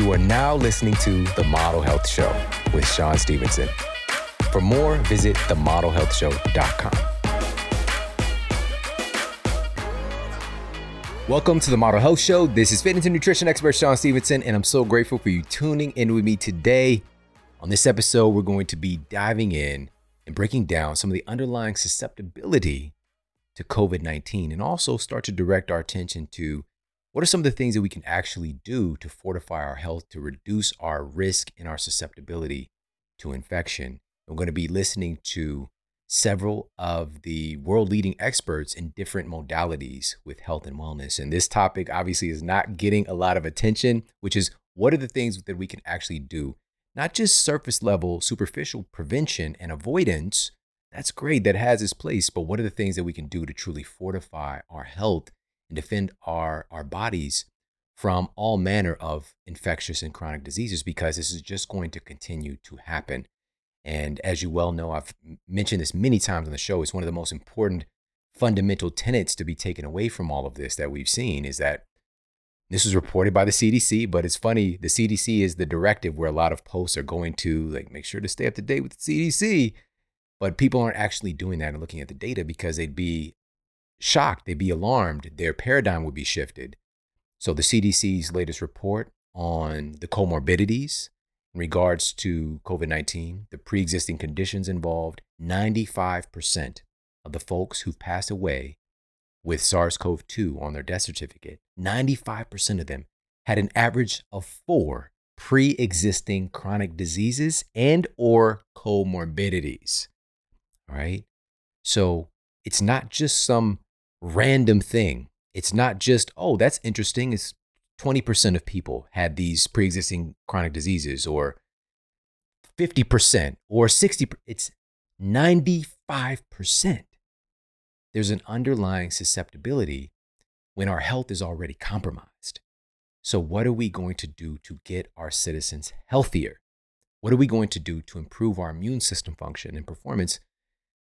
You are now listening to The Model Health Show with Shawn Stevenson. For more, visit themodelhealthshow.com. Welcome to the Model Health Show. This is fitness and nutrition expert Shawn Stevenson, and I'm so grateful for you tuning in with me today. On this episode, we're going to be diving in and breaking down some of the underlying susceptibility to COVID 19 and also start to direct our attention to what are some of the things that we can actually do to fortify our health to reduce our risk and our susceptibility to infection. We're going to be listening to several of the world leading experts in different modalities with health and wellness. And this topic obviously is not getting a lot of attention, which is what are the things that we can actually do? Not just surface level, superficial prevention and avoidance. That's great, that has its place. But what are the things that we can do to truly fortify our health and defend our, our bodies from all manner of infectious and chronic diseases? Because this is just going to continue to happen. And as you well know, I've mentioned this many times on the show, it's one of the most important fundamental tenets to be taken away from all of this that we've seen is that this was reported by the CDC, but it's funny, the CDC is the directive where a lot of posts are going to like make sure to stay up to date with the CDC, but people aren't actually doing that and looking at the data because they'd be shocked, they'd be alarmed, their paradigm would be shifted. So the CDC's latest report on the comorbidities in regards to COVID 19, the pre existing conditions involved, 95% of the folks who've passed away with SARS CoV 2 on their death certificate, 95% of them had an average of four pre existing chronic diseases and or comorbidities. All right. So it's not just some random thing. It's not just, oh, that's interesting. It's 20% of people had these pre-existing chronic diseases or 50% or 60 it's 95% there's an underlying susceptibility when our health is already compromised so what are we going to do to get our citizens healthier what are we going to do to improve our immune system function and performance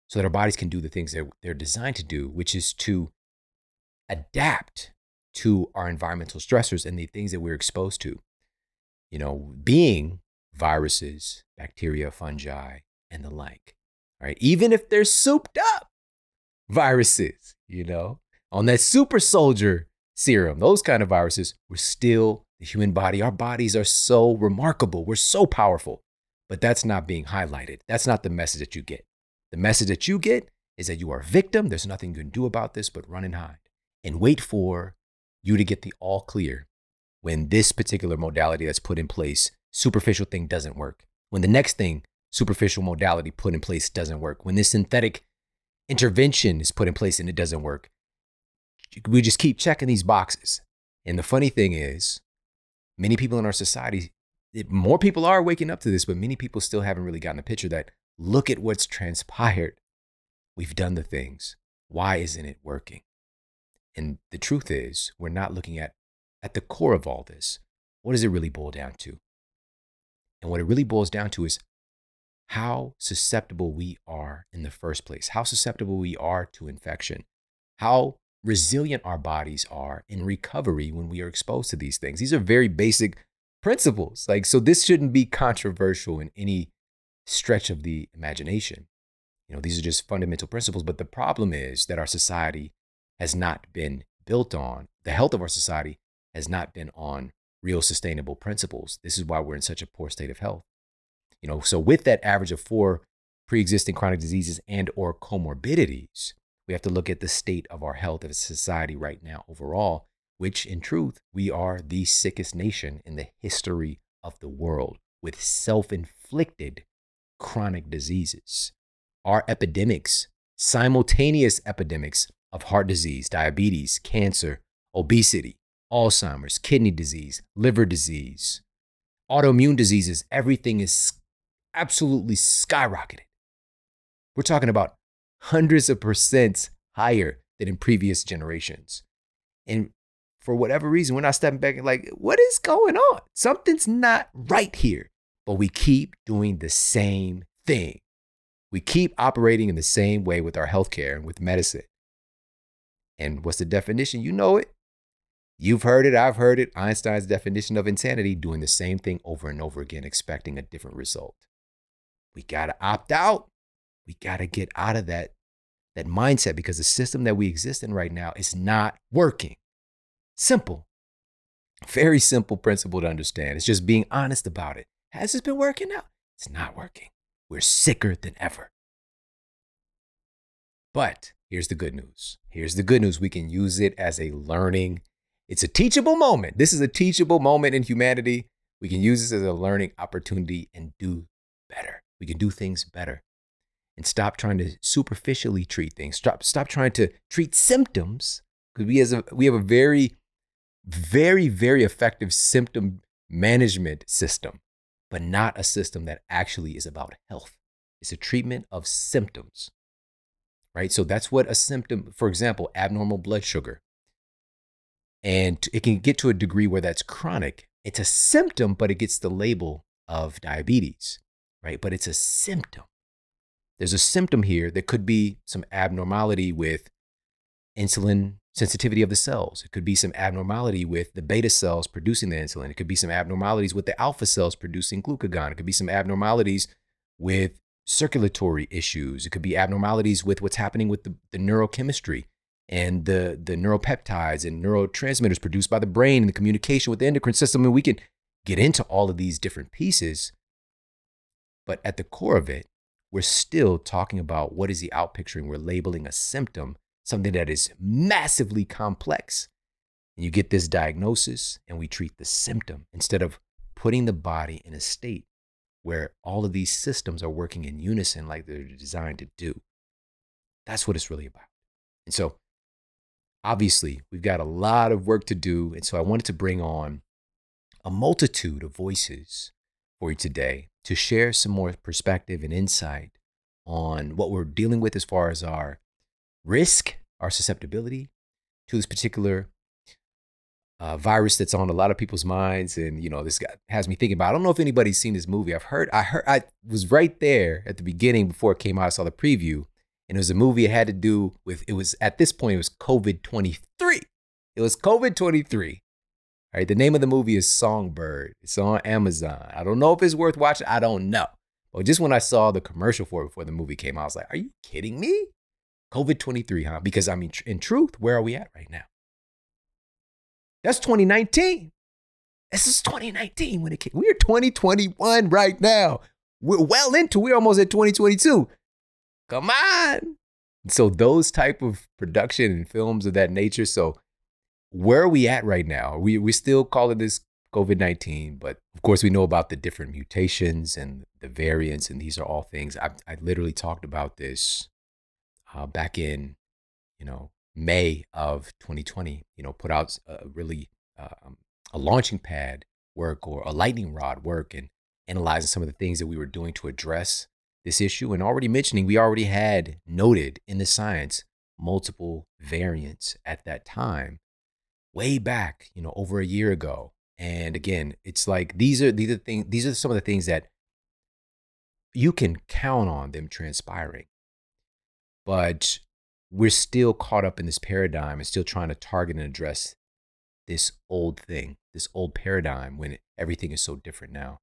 so that our bodies can do the things that they're designed to do which is to adapt to our environmental stressors and the things that we're exposed to. You know, being viruses, bacteria, fungi, and the like. Right? Even if they're souped up viruses, you know, on that super soldier serum, those kind of viruses, we're still the human body. Our bodies are so remarkable. We're so powerful. But that's not being highlighted. That's not the message that you get. The message that you get is that you are a victim. There's nothing you can do about this but run and hide and wait for you to get the all clear when this particular modality that's put in place, superficial thing doesn't work. When the next thing, superficial modality put in place doesn't work. When this synthetic intervention is put in place and it doesn't work. We just keep checking these boxes. And the funny thing is, many people in our society, more people are waking up to this, but many people still haven't really gotten the picture that look at what's transpired. We've done the things. Why isn't it working? And the truth is, we're not looking at at the core of all this. What does it really boil down to? And what it really boils down to is how susceptible we are in the first place, how susceptible we are to infection, how resilient our bodies are in recovery when we are exposed to these things. These are very basic principles. Like, so this shouldn't be controversial in any stretch of the imagination. You know, these are just fundamental principles. But the problem is that our society has not been built on, the health of our society has not been on real sustainable principles. This is why we're in such a poor state of health. You know, so with that average of four pre-existing chronic diseases and or comorbidities, we have to look at the state of our health as a society right now overall, which in truth, we are the sickest nation in the history of the world with self-inflicted chronic diseases. Our epidemics, simultaneous epidemics of heart disease, diabetes, cancer, obesity, Alzheimer's, kidney disease, liver disease, autoimmune diseases, everything is absolutely skyrocketed. We're talking about hundreds of percents higher than in previous generations. And for whatever reason, we're not stepping back and like, what is going on? Something's not right here. But we keep doing the same thing. We keep operating in the same way with our healthcare and with medicine. And what's the definition? You know it. You've heard it, I've heard it. Einstein's definition of insanity doing the same thing over and over again, expecting a different result. We got to opt out. We got to get out of that, that mindset because the system that we exist in right now is not working. Simple. Very simple principle to understand. It's just being honest about it. Has this been working out? It's not working. We're sicker than ever. But here's the good news. Here's the good news. We can use it as a learning. It's a teachable moment. This is a teachable moment in humanity. We can use this as a learning opportunity and do better. We can do things better and stop trying to superficially treat things. Stop, stop trying to treat symptoms because we, a, we have a very, very, very effective symptom management system, but not a system that actually is about health. It's a treatment of symptoms right? So that's what a symptom, for example, abnormal blood sugar. And it can get to a degree where that's chronic. It's a symptom, but it gets the label of diabetes, right? But it's a symptom. There's a symptom here that could be some abnormality with insulin sensitivity of the cells. It could be some abnormality with the beta cells producing the insulin. It could be some abnormalities with the alpha cells producing glucagon. It could be some abnormalities with circulatory issues. It could be abnormalities with what's happening with the, the neurochemistry and the, the neuropeptides and neurotransmitters produced by the brain and the communication with the endocrine system. And we can get into all of these different pieces. But at the core of it, we're still talking about what is the outpicturing. We're labeling a symptom, something that is massively complex. And you get this diagnosis, and we treat the symptom instead of putting the body in a state where all of these systems are working in unison like they're designed to do. That's what it's really about. And so, obviously, we've got a lot of work to do. And so, I wanted to bring on a multitude of voices for you today to share some more perspective and insight on what we're dealing with as far as our risk, our susceptibility to this particular uh, virus that's on a lot of people's minds, and you know this guy has me thinking about. I don't know if anybody's seen this movie. I've heard. I heard. I was right there at the beginning before it came out. I saw the preview, and it was a movie. It had to do with. It was at this point. It was COVID twenty three. It was COVID twenty three. All right. The name of the movie is Songbird. It's on Amazon. I don't know if it's worth watching. I don't know. But just when I saw the commercial for it before the movie came out, I was like, "Are you kidding me?" COVID twenty three, huh? Because I mean, in truth, where are we at right now? That's 2019. This is 2019 when it came. We're 2021 right now. We're well into, we're almost at 2022. Come on. So those type of production and films of that nature. So where are we at right now? We we still call it this COVID-19, but of course we know about the different mutations and the variants, and these are all things. I, I literally talked about this uh, back in, you know, May of 2020, you know, put out a really uh, a launching pad work or a lightning rod work and analyzing some of the things that we were doing to address this issue. And already mentioning we already had noted in the science multiple variants at that time way back you know over a year ago. And again it's like these are these are things these are some of the things that you can count on them transpiring but we're still caught up in this paradigm and still trying to target and address this old thing, this old paradigm when everything is so different now.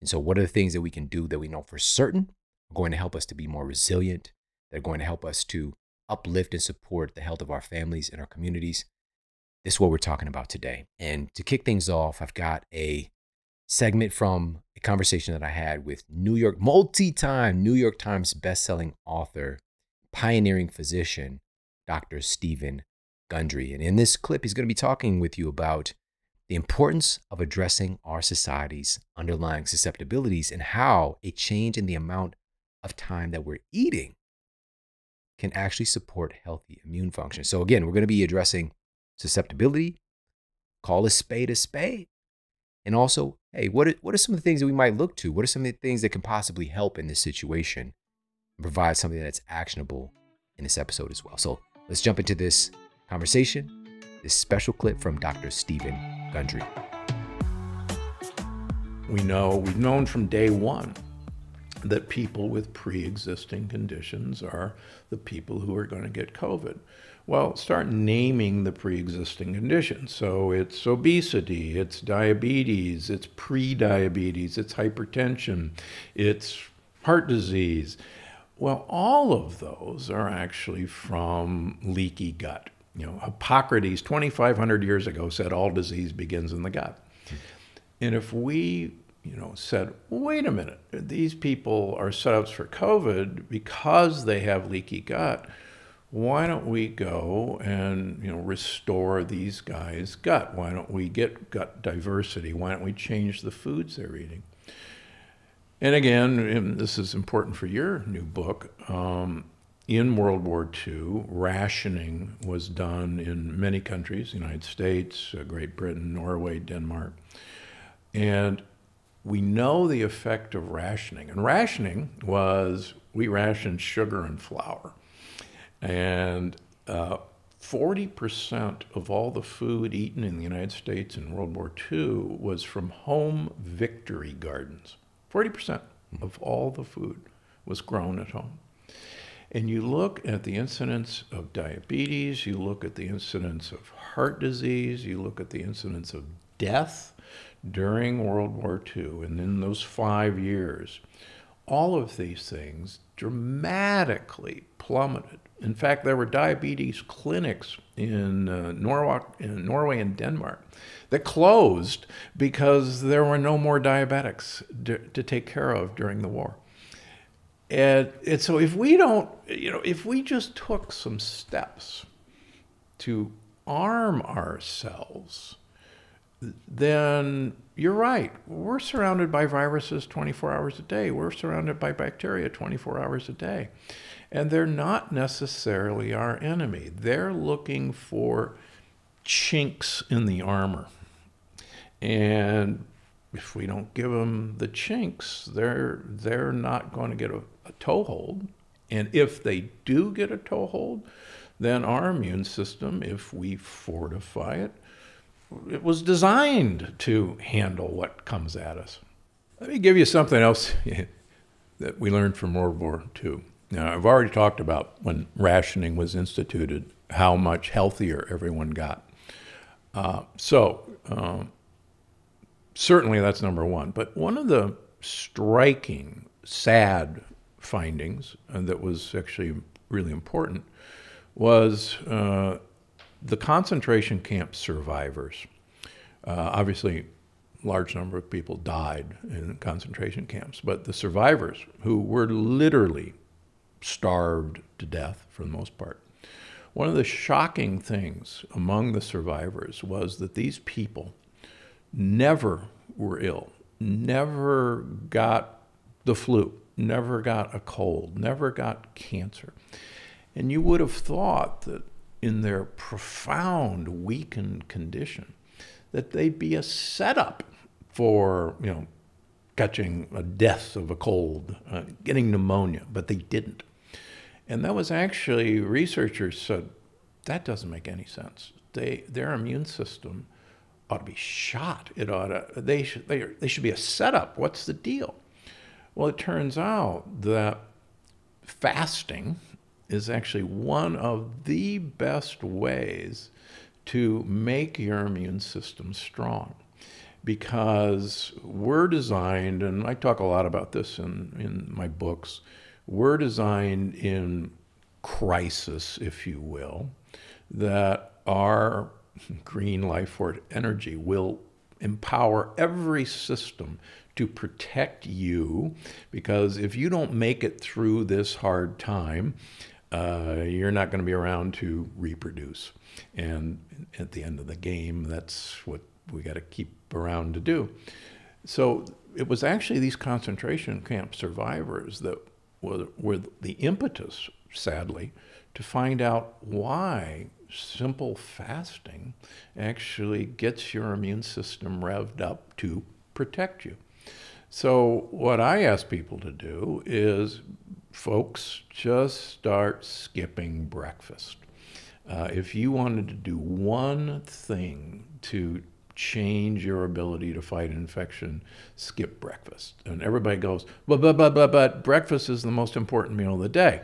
And so, what are the things that we can do that we know for certain are going to help us to be more resilient? They're going to help us to uplift and support the health of our families and our communities. This is what we're talking about today. And to kick things off, I've got a segment from a conversation that I had with New York, multi time New York Times bestselling author pioneering physician, Dr. Steven Gundry. And in this clip, he's going to be talking with you about the importance of addressing our society's underlying susceptibilities and how a change in the amount of time that we're eating can actually support healthy immune function. So, again, we're going to be addressing susceptibility, call a spade a spade, and also, hey, what are, what are some of the things that we might look to? What are some of the things that can possibly help in this situation? Provide something that's actionable in this episode as well. So let's jump into this conversation, this special clip from Dr. Steven Gundry. We know, we've known from day one that people with pre existing conditions are the people who are going to get COVID. Well, start naming the pre existing conditions. So it's obesity, it's diabetes, it's pre diabetes, it's hypertension, it's heart disease. Well, all of those are actually from leaky gut. You know, Hippocrates 2,500 years ago said all disease begins in the gut. And if we, you know, said, wait a minute, these people are set ups for COVID because they have leaky gut why don't we go and you know restore these guys' gut? Why don't we get gut diversity? Why don't we change the foods they're eating? And again, and this is important for your new book. Um, in World War II, rationing was done in many countries, the United States, uh, Great Britain, Norway, Denmark. And we know the effect of rationing. And rationing was we rationed sugar and flour. And uh, 40% of all the food eaten in the United States in World War II was from home victory gardens. 40% of all the food was grown at home. And you look at the incidence of diabetes, you look at the incidence of heart disease, you look at the incidence of death during World War II, and in those five years, all of these things dramatically plummeted in fact, there were diabetes clinics in, uh, Norway, in Norway and Denmark that closed because there were no more diabetics to, to take care of during the war. And, and so if we don't, you know, if we just took some steps to arm ourselves, then you're right. We're surrounded by viruses 24 hours a day. We're surrounded by bacteria 24 hours a day. And they're not necessarily our enemy. They're looking for chinks in the armor. And if we don't give them the chinks, they're, they're not going to get a, a toehold. And if they do get a toehold, then our immune system, if we fortify it, it was designed to handle what comes at us. Let me give you something else that we learned from World War II. Now, I've already talked about when rationing was instituted, how much healthier everyone got. Uh, so, um, certainly that's number one. But one of the striking, sad findings, that was actually really important, was uh, the concentration camp survivors. Uh, obviously, large number of people died in concentration camps, but the survivors who were literally starved to death for the most part. One of the shocking things among the survivors was that these people never were ill, never got the flu, never got a cold, never got cancer. And you would have thought that in their profound weakened condition, that they'd be a setup for, you know, catching a death of a cold, uh, getting pneumonia, but they didn't. And that was actually, researchers said, that doesn't make any sense. They, their immune system ought to be shot. It ought to, they, should, they, they should be a setup. What's the deal? Well, it turns out that fasting is actually one of the best ways to make your immune system strong. Because we're designed, and I talk a lot about this in, in my books, we're designed in crisis, if you will, that our green life force energy will empower every system to protect you. Because if you don't make it through this hard time, uh, you're not going to be around to reproduce. And at the end of the game, that's what we got to keep around to do. So it was actually these concentration camp survivors that were, were the impetus, sadly, to find out why simple fasting actually gets your immune system revved up to protect you. So, what I ask people to do is, folks, just start skipping breakfast. Uh, if you wanted to do one thing to change your ability to fight infection, skip breakfast. And everybody goes, but, but, but, but, but breakfast is the most important meal of the day.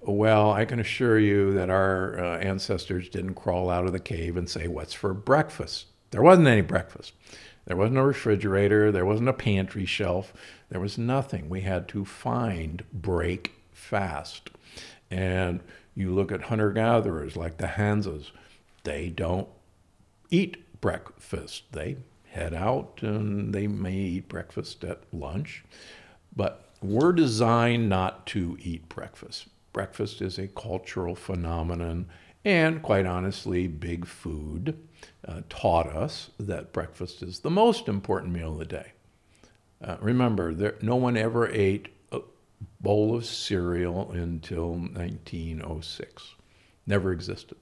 Well, I can assure you that our uh, ancestors didn't crawl out of the cave and say, What's for breakfast? There wasn't any breakfast. There wasn't a refrigerator. There wasn't a pantry shelf. There was nothing. We had to find, break fast. And you look at hunter gatherers like the Hadzas, they don't eat breakfast. They head out and they may eat breakfast at lunch. But we're designed not to eat breakfast. Breakfast is a cultural phenomenon, and quite honestly, big food uh, taught us that breakfast is the most important meal of the day. Uh, remember, there, no one ever ate a bowl of cereal until 1906. Never existed.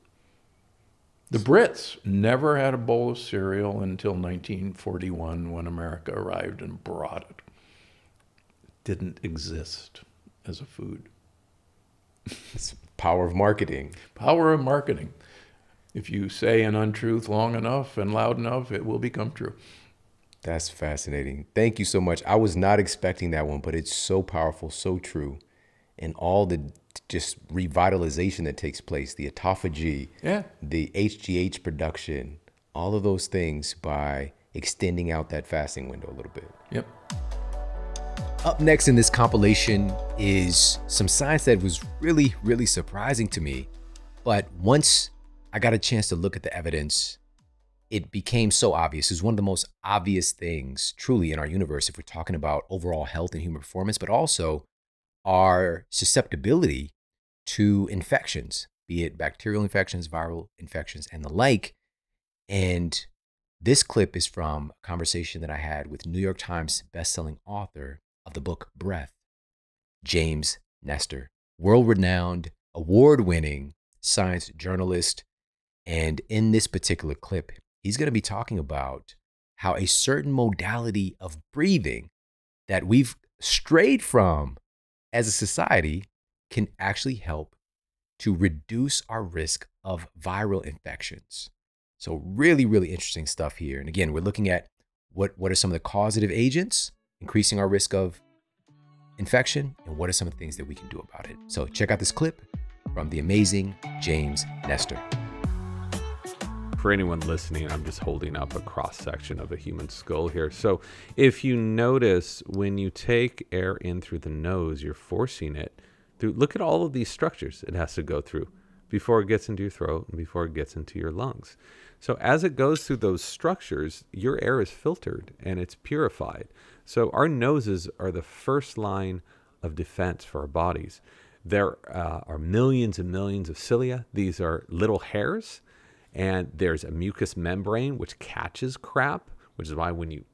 The Brits never had a bowl of cereal until 1941 when America arrived and brought it. It didn't exist as a food. It's power of marketing. Power of marketing. If you say an untruth long enough and loud enough, it will become true. That's fascinating. Thank you so much. I was not expecting that one, but it's so powerful, so true. And all the just revitalization that takes place, the autophagy, Yeah. the HGH production, all of those things by extending out that fasting window a little bit. Yep. Up next in this compilation is some science that was really, really surprising to me. But once I got a chance to look at the evidence, it became so obvious. It's one of the most obvious things truly in our universe if we're talking about overall health and human performance, but also our susceptibility to infections, be it bacterial infections, viral infections, and the like. And this clip is from a conversation that I had with New York Times bestselling author of the book Breath, James Nestor, world renowned, award winning science journalist. And in this particular clip, he's going to be talking about how a certain modality of breathing that we've strayed from as a society can actually help to reduce our risk of viral infections. So, really, really interesting stuff here. And again, we're looking at what, what are some of the causative agents increasing our risk of infection and what are some of the things that we can do about it. So, check out this clip from the amazing James Nestor. For anyone listening, I'm just holding up a cross section of a human skull here. So if you notice when you take air in through the nose, you're forcing it through. Look at all of these structures it has to go through before it gets into your throat and before it gets into your lungs. So as it goes through those structures, your air is filtered and it's purified. So our noses are the first line of defense for our bodies. There uh, are millions and millions of cilia. These are little hairs and there's a mucous membrane which catches crap, which is why when you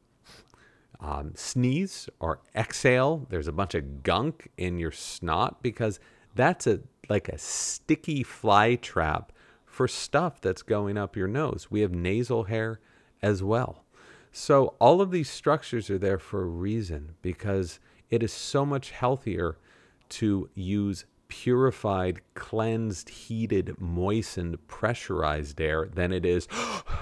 um, sneeze or exhale, there's a bunch of gunk in your snot because that's a like a sticky fly trap for stuff that's going up your nose. We have nasal hair as well. So all of these structures are there for a reason because it is so much healthier to use purified, cleansed, heated, moistened, pressurized air than it is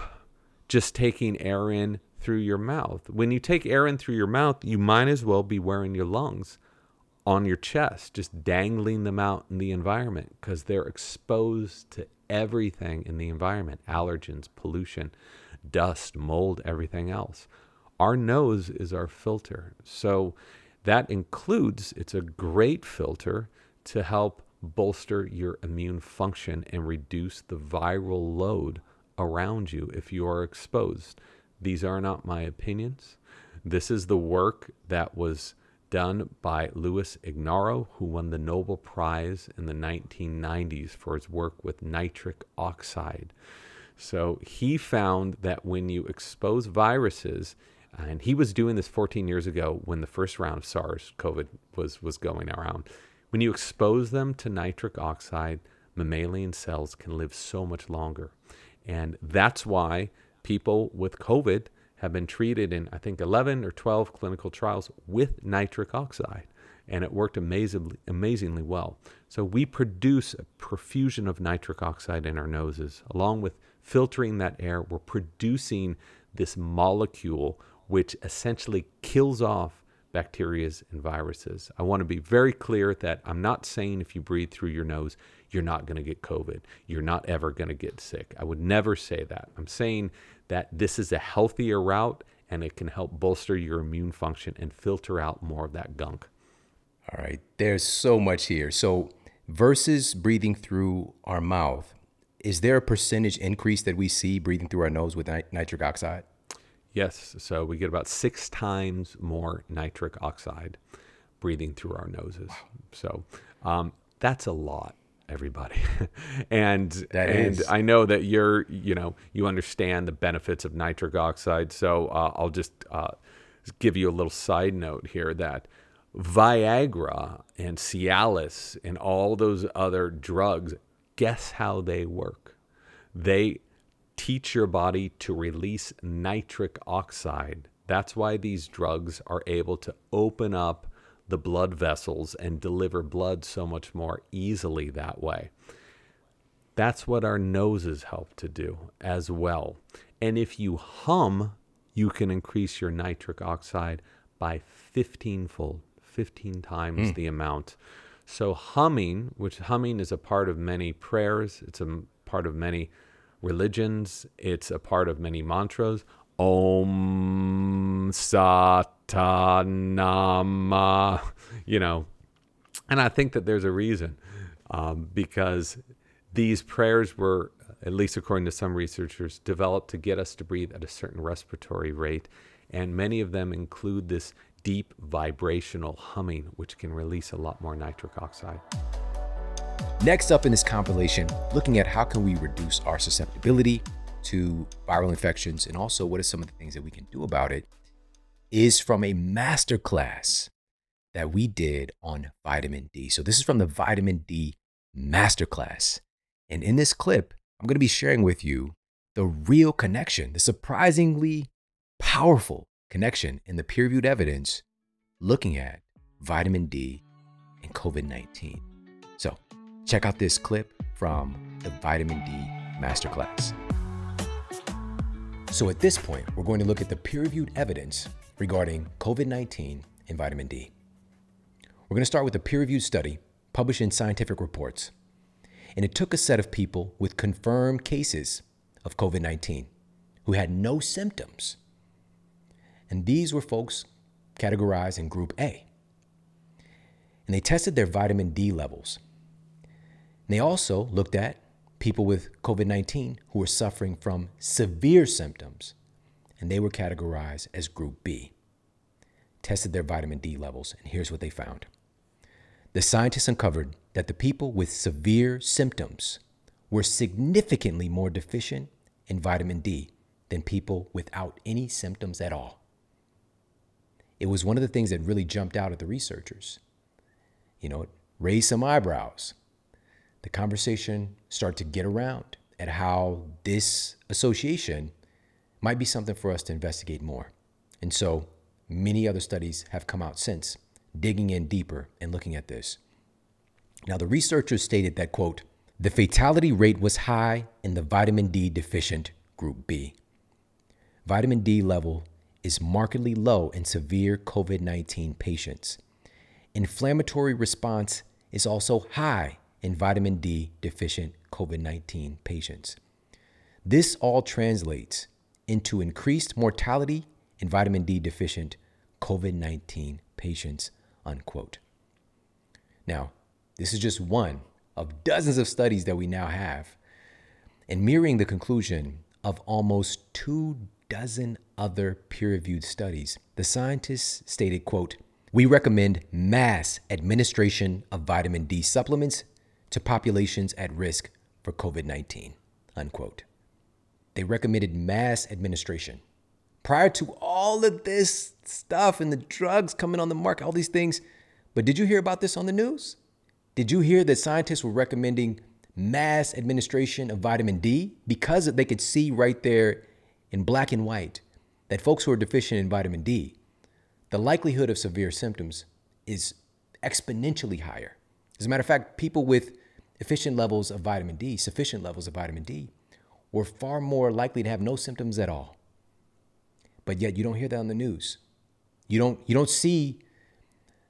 just taking air in through your mouth. When you take air in through your mouth, you might as well be wearing your lungs on your chest, just dangling them out in the environment because they're exposed to everything in the environment allergens, pollution, dust, mold, everything else. Our nose is our filter. So that includes, it's a great filter to help bolster your immune function and reduce the viral load around you if you are exposed. These are not my opinions. This is the work that was done by Louis Ignarro, who won the Nobel Prize in the 1990s for his work with nitric oxide. So he found that when you expose viruses, and he was doing this 14 years ago when the first round of SARS COVID was, was going around. When you expose them to nitric oxide, mammalian cells can live so much longer. And that's why people with COVID have been treated in, I think, 11 or 12 clinical trials with nitric oxide. And it worked amazingly, amazingly well. So we produce a profusion of nitric oxide in our noses. Along with filtering that air, we're producing this molecule which essentially kills off bacteria, and viruses. I want to be very clear that I'm not saying if you breathe through your nose, you're not going to get COVID. You're not ever going to get sick. I would never say that. I'm saying that this is a healthier route and it can help bolster your immune function and filter out more of that gunk. All right, there's so much here. So, versus breathing through our mouth, is there a percentage increase that we see breathing through our nose with nit- nitric oxide? Yes, so we get about six times more nitric oxide breathing through our noses. So um, that's a lot, everybody. and That and is. I know that you're, you know, you understand the benefits of nitric oxide. So uh, I'll just uh, give you a little side note here that Viagra and Cialis and all those other drugs, guess how they work? They teach your body to release nitric oxide. That's why these drugs are able to open up the blood vessels and deliver blood so much more easily that way. That's what our noses help to do as well. And if you hum, you can increase your nitric oxide by 15 fold, 15 times hmm. the amount. So, humming, which humming is a part of many prayers, it's a part of many religions, it's a part of many mantras. Om Satanama, you know, and I think that there's a reason um, because these prayers were, at least according to some researchers, developed to get us to breathe at a certain respiratory rate. And many of them include this deep vibrational humming, which can release a lot more nitric oxide. Next up in this compilation, looking at how can we reduce our susceptibility to viral infections and also what are some of the things that we can do about it is from a masterclass that we did on vitamin D. So this is from the vitamin D masterclass. And in this clip, I'm going to be sharing with you the real connection, the surprisingly powerful connection in the peer-reviewed evidence looking at vitamin D and COVID-19. Check out this clip from the vitamin D masterclass. So, at this point, we're going to look at the peer reviewed evidence regarding COVID 19 and vitamin D. We're going to start with a peer reviewed study published in Scientific Reports. And it took a set of people with confirmed cases of COVID 19 who had no symptoms. And these were folks categorized in Group A. And they tested their vitamin D levels. They also looked at people with COVID 19 who were suffering from severe symptoms, and they were categorized as Group B. Tested their vitamin D levels, and here's what they found. The scientists uncovered that the people with severe symptoms were significantly more deficient in vitamin D than people without any symptoms at all. It was one of the things that really jumped out at the researchers. You know, it raised some eyebrows the conversation start to get around at how this association might be something for us to investigate more. And so many other studies have come out since, digging in deeper and looking at this. Now, the researchers stated that, quote, the fatality rate was high in the vitamin D deficient group B. Vitamin D level is markedly low in severe COVID 19 patients. Inflammatory response is also high in vitamin D deficient COVID 19 patients. This all translates into increased mortality in vitamin D deficient COVID 19 patients. Unquote. Now, this is just one of dozens of studies that we now have, and mirroring the conclusion of almost two dozen other peer-reviewed studies. The scientists stated, quote, "We recommend mass administration of vitamin D supplements to populations at risk for COVID-19." Unquote. They recommended mass administration. Prior to all of this stuff and the drugs coming on the market, all these things, but did you hear about this on the news? Did you hear that scientists were recommending mass administration of vitamin D because they could see right there in black and white that folks who are deficient in vitamin D, the likelihood of severe symptoms is exponentially higher. As a matter of fact, people with efficient levels of vitamin D, sufficient levels of vitamin D, were far more likely to have no symptoms at all. But yet you don't hear that on the news. You don't you don't see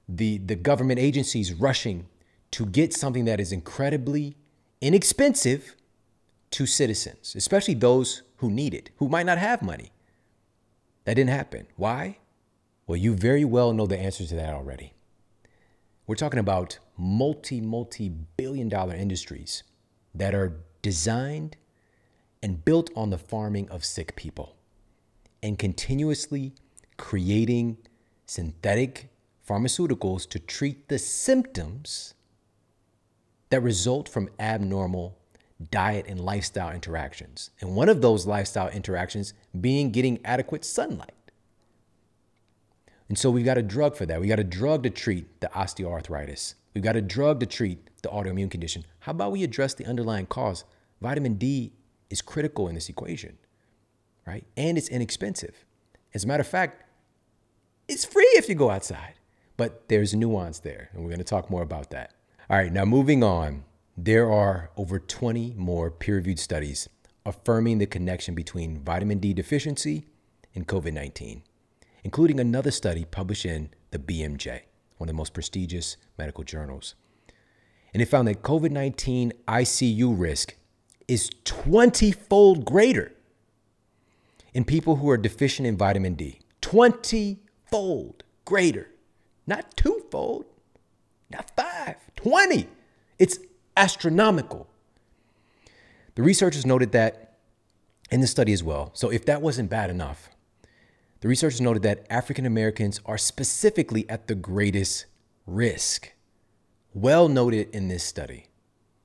the the government agencies rushing to get something that is incredibly inexpensive to citizens, especially those who need it, who might not have money. That didn't happen. Why? Well, you very well know the answer to that already. We're talking about multi, multi billion dollar industries that are designed and built on the farming of sick people and continuously creating synthetic pharmaceuticals to treat the symptoms that result from abnormal diet and lifestyle interactions. And one of those lifestyle interactions being getting adequate sunlight. And so we've got a drug for that. We got a drug to treat the osteoarthritis. We've got a drug to treat the autoimmune condition. How about we address the underlying cause? Vitamin D is critical in this equation, right? And it's inexpensive. As a matter of fact, it's free if you go outside. But there's nuance there, and we're going to talk more about that. All right, now moving on. There are over 20 more peer reviewed studies affirming the connection between vitamin D deficiency and COVID 19, including another study published in the BMJ, one of the most prestigious medical journals. And it found that COVID 19 ICU risk is 20 fold greater in people who are deficient in vitamin D. 20 fold greater. Not twofold, not five, 20. It's astronomical. The researchers noted that in the study as well. So, if that wasn't bad enough, the researchers noted that African Americans are specifically at the greatest risk. Well noted in this study.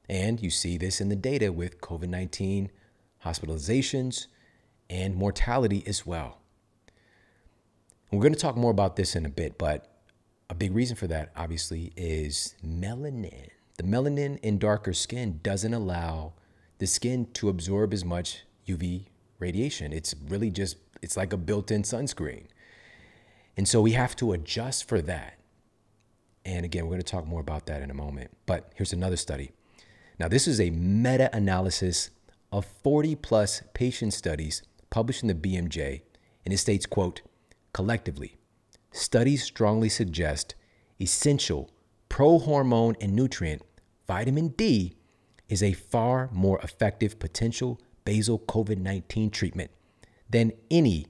And you see this in the data with COVID 19 hospitalizations and mortality as well. We're going to talk more about this in a bit, but a big reason for that, obviously, is melanin. The melanin in darker skin doesn't allow the skin to absorb as much UV radiation. It's really just, it's like a built in sunscreen. And so we have to adjust for that. And again, we're going to talk more about that in a moment. But here's another study. Now, this is a meta analysis of 40 plus patient studies published in the BMJ, and it states, quote, collectively, studies strongly suggest essential prohormone and nutrient vitamin D is a far more effective potential basal COVID 19 treatment than any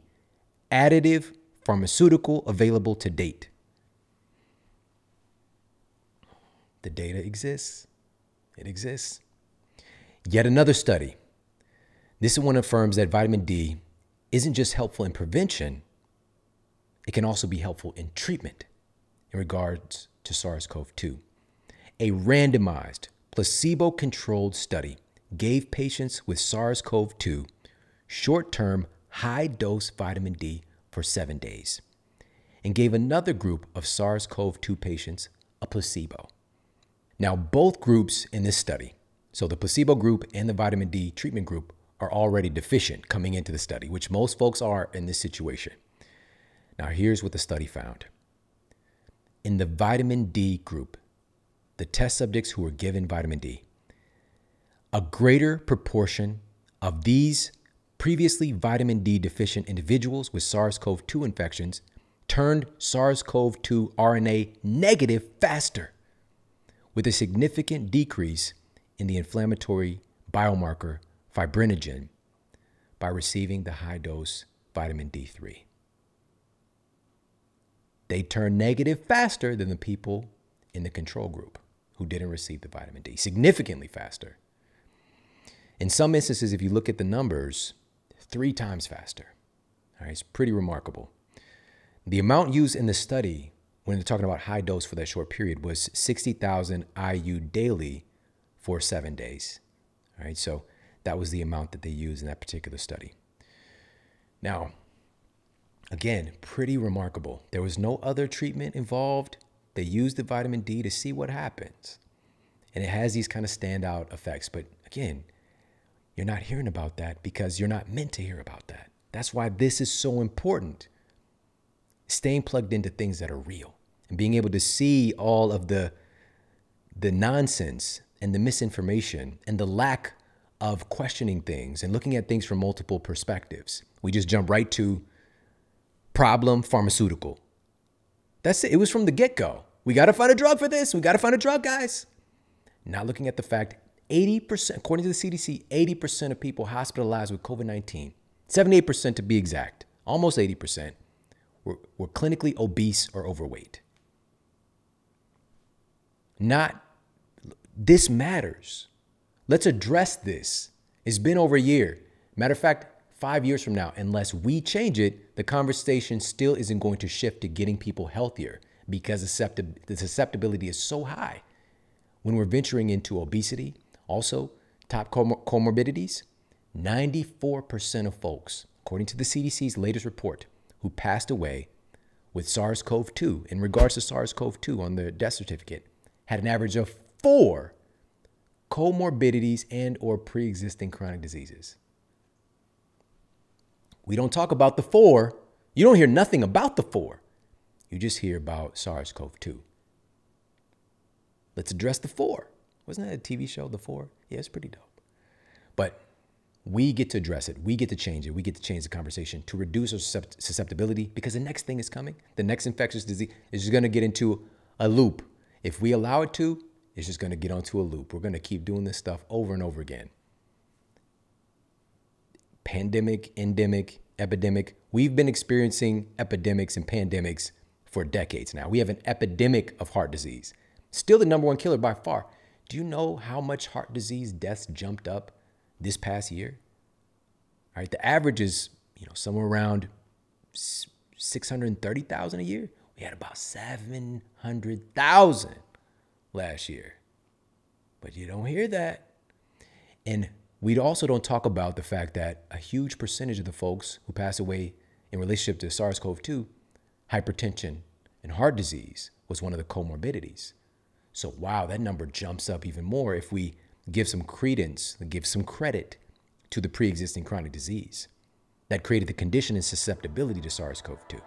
additive pharmaceutical available to date. The data exists. It exists. Yet another study. This one affirms that vitamin D isn't just helpful in prevention, it can also be helpful in treatment in regards to SARS CoV 2. A randomized, placebo controlled study gave patients with SARS CoV 2 short term high dose vitamin D for seven days and gave another group of SARS CoV 2 patients a placebo. Now, both groups in this study, so the placebo group and the vitamin D treatment group, are already deficient coming into the study, which most folks are in this situation. Now, here's what the study found. In the vitamin D group, the test subjects who were given vitamin D, a greater proportion of these previously vitamin D deficient individuals with SARS CoV 2 infections turned SARS CoV 2 RNA negative faster, with a significant decrease in the inflammatory biomarker fibrinogen by receiving the high dose vitamin D3 they turned negative faster than the people in the control group who didn't receive the vitamin D, significantly faster. In some instances, if you look at the numbers, three times faster. All right, it's pretty remarkable. The amount used in the study when they're talking about high dose for that short period was 60,000 IU daily for seven days. All right, so that was the amount that they used in that particular study. Now, Again, pretty remarkable. There was no other treatment involved. They used the vitamin D to see what happens. And it has these kind of standout effects. But again, you're not hearing about that because you're not meant to hear about that. That's why this is so important. Staying plugged into things that are real and being able to see all of the the nonsense and the misinformation and the lack of questioning things and looking at things from multiple perspectives. We just jump right to problem pharmaceutical. That's it. It was from the get go. We got to find a drug for this. We got to find a drug, guys. Not looking at the fact 80%, according to the CDC, 80% of people hospitalized with COVID 19, 78% to be exact, almost 80%, were, were clinically obese or overweight. Not, this matters. Let's address this. It's been over a year. Matter of fact, five years from now, unless we change it, the conversation still isn't going to shift to getting people healthier because the susceptibility is so high. When we're venturing into obesity, also top comorbidities, 94% of folks, according to the CDC's latest report, who passed away with SARS CoV 2 in regards to SARS CoV 2 on their death certificate had an average of four comorbidities and or pre-existing chronic diseases. We don't talk about the four. You don't hear nothing about the four. You just hear about SARS CoV 2. Let's address the four. Wasn't that a TV show, The Four? Yeah, it's pretty dope. But we get to address it. We get to change it. We get to change the conversation to reduce our susceptibility because the next thing is coming. The next infectious disease is just going to get into a loop. If we allow it to, it's just going to get onto a loop. We're going to keep doing this stuff over and over again. Pandemic, endemic, epidemic. We've been experiencing epidemics and pandemics for decades now. We have an epidemic of heart disease. Still the number one killer by far. Do you know how much heart disease deaths jumped up this past year? All right, the average is, you know, somewhere around 630,000 a year. We had about 700,000 last year. But you don't hear that. And we also don't talk about the fact that a huge percentage of the folks who pass away in relationship to SARS CoV 2, hypertension and heart disease was one of the comorbidities. So, wow, that number jumps up even more if we give some credence, give some credit to the pre existing chronic disease that created the condition and susceptibility to SARS CoV 2.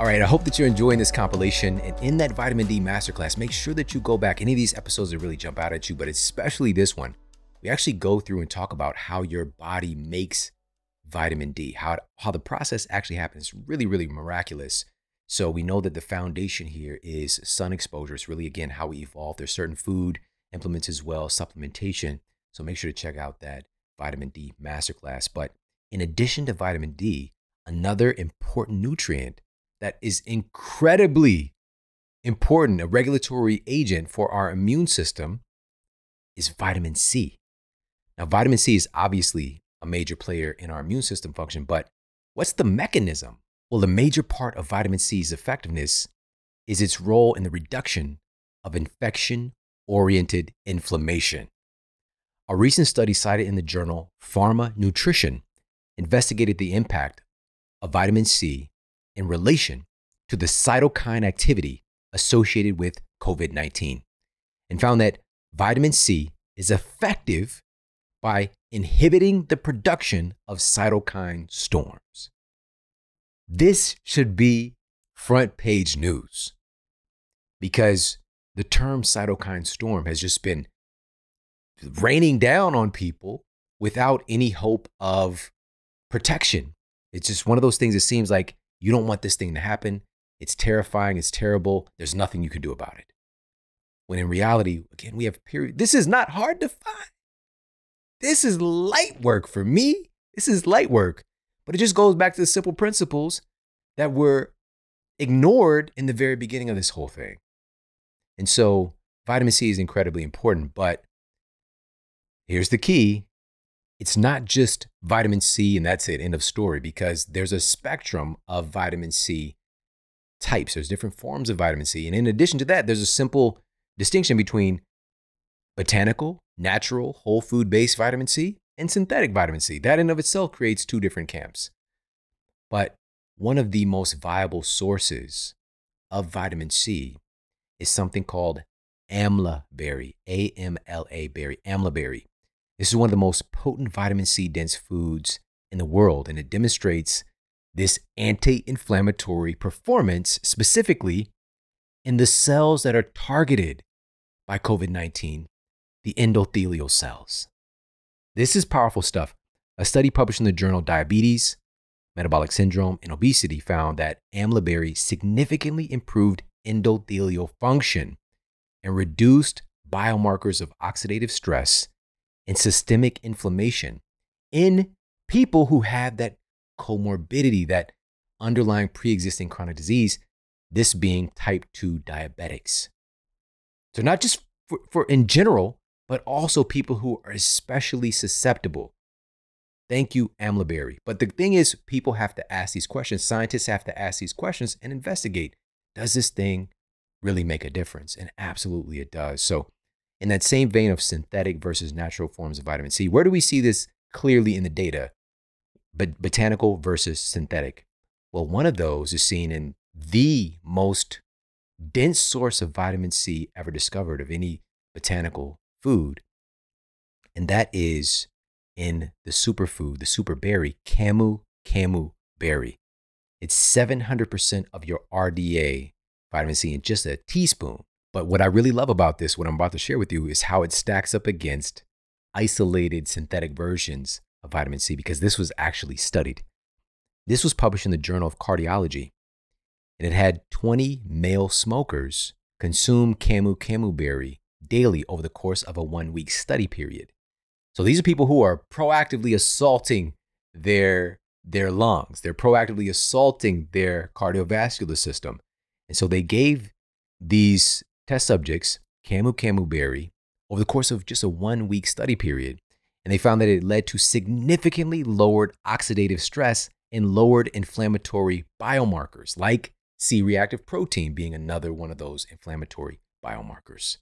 All right, I hope that you're enjoying this compilation. And in that vitamin D masterclass, make sure that you go back. Any of these episodes that really jump out at you, but especially this one, we actually go through and talk about how your body makes vitamin D, how, how the process actually happens. Really, really miraculous. So we know that the foundation here is sun exposure. It's really, again, how we evolve. There's certain food implements as well, supplementation. So make sure to check out that vitamin D masterclass. But in addition to vitamin D, another important nutrient that is incredibly important, a regulatory agent for our immune system, is vitamin C. Now, vitamin C is obviously a major player in our immune system function, but what's the mechanism? Well, the major part of vitamin C's effectiveness is its role in the reduction of infection oriented inflammation. A recent study cited in the journal PharmaNutrition investigated the impact of vitamin C in relation to the cytokine activity associated with COVID 19 and found that vitamin C is effective by inhibiting the production of cytokine storms. This should be front page news because the term cytokine storm has just been raining down on people without any hope of protection. It's just one of those things that seems like you don't want this thing to happen. It's terrifying. It's terrible. There's nothing you can do about it. When in reality, again, we have period. This is not hard to find. This is light work for me. This is light work. But it just goes back to the simple principles that were ignored in the very beginning of this whole thing. And so vitamin C is incredibly important, but here's the key it's not just vitamin C and that's it, end of story, because there's a spectrum of vitamin C types. There's different forms of vitamin C. And in addition to that, there's a simple distinction between botanical, natural, whole food based vitamin C and synthetic vitamin C. That in of itself creates two different camps. But one of the most viable sources of vitamin C is something called amla berry, A M L A berry, amla berry. This is one of the most potent vitamin C dense foods in the world, and it demonstrates this anti inflammatory performance specifically in the cells that are targeted by COVID 19, the endothelial cells. This is powerful stuff. A study published in the journal Diabetes metabolic syndrome, and obesity found that amla berry significantly improved endothelial function and reduced biomarkers of oxidative stress and systemic inflammation in people who have that comorbidity, that underlying pre existing chronic disease, this being type 2 diabetics. So, not just for, for in general, but also people who are especially susceptible. Thank you, amla berry. But the thing is, people have to ask these questions. Scientists have to ask these questions and investigate. Does this thing really make a difference? And absolutely it does. So, in that same vein of synthetic versus natural forms of vitamin C, where do we see this clearly in the data? But botanical versus synthetic. Well, one of those is seen in the most dense source of vitamin C ever discovered of any botanical food, and that is in the superfood, the super berry, camu camu berry. It's 700% of your RDA vitamin C in just a teaspoon. But what I really love about this, what I'm about to share with you, is how it stacks up against isolated synthetic versions of vitamin C because this was actually studied. This was published in the Journal of Cardiology, and it had 20 male smokers consume camu camu berry daily over the course of a one week study period. So these are people who are proactively assaulting their, their lungs, they're proactively assaulting their cardiovascular system. And so they gave these test subjects camu camu berry over the course of just a one week study period. And they found that it led to significantly lowered oxidative stress and lowered inflammatory biomarkers, like C reactive protein being another one of those inflammatory biomarkers.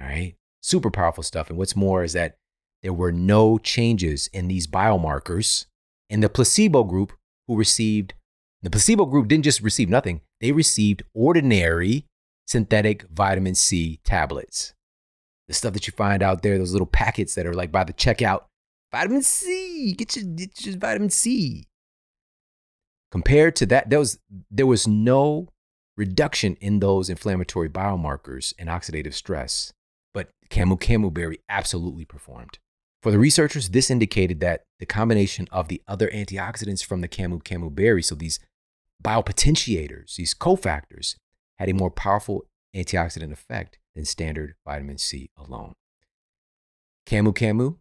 All right. Super powerful stuff. And what's more is that there were no changes in these biomarkers in the placebo group who received, the placebo group didn't just receive nothing, they received ordinary synthetic vitamin C tablets. The stuff that you find out there, those little packets that are like by the checkout vitamin C, get your, get your vitamin C. Compared to that, there was, there was no reduction in those inflammatory biomarkers and oxidative stress but Camu Camu Berry absolutely performed. For the researchers, this indicated that the combination of the other antioxidants from the Camu Camu berry, so these biopotentiators, these cofactors, had a more powerful antioxidant effect than standard vitamin C alone. Camu Camu,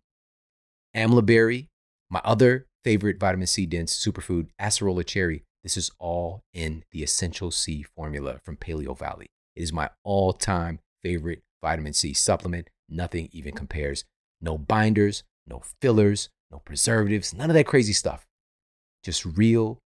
amla berry, my other favorite vitamin C dense superfood, acerola cherry. This is all in the Essential C formula from Paleovalley. It is my all time favorite vitamin C supplement. Nothing even compares. No binders, no fillers, no preservatives, none of that crazy stuff. Just real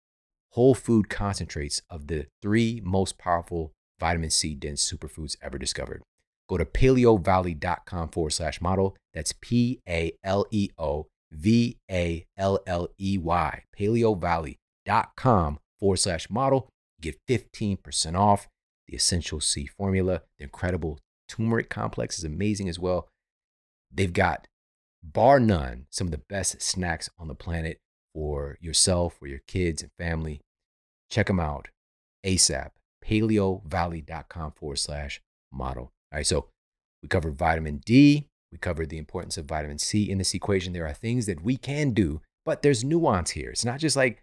whole food concentrates of the three most powerful vitamin C dense superfoods ever discovered. Go to paleovalley.com forward slash model. That's P A L E O V A L L E Y, paleovalley.com forward slash model. Get 15% off the Essential C formula, the incredible turmeric complex is amazing as well. They've got, bar none, some of the best snacks on the planet for yourself, for your kids and family. Check them out ASAP, paleovalley.com forward slash model. All right, so we covered vitamin D. We covered the importance of vitamin C in this equation. There are things that we can do, but there's nuance here. It's not just like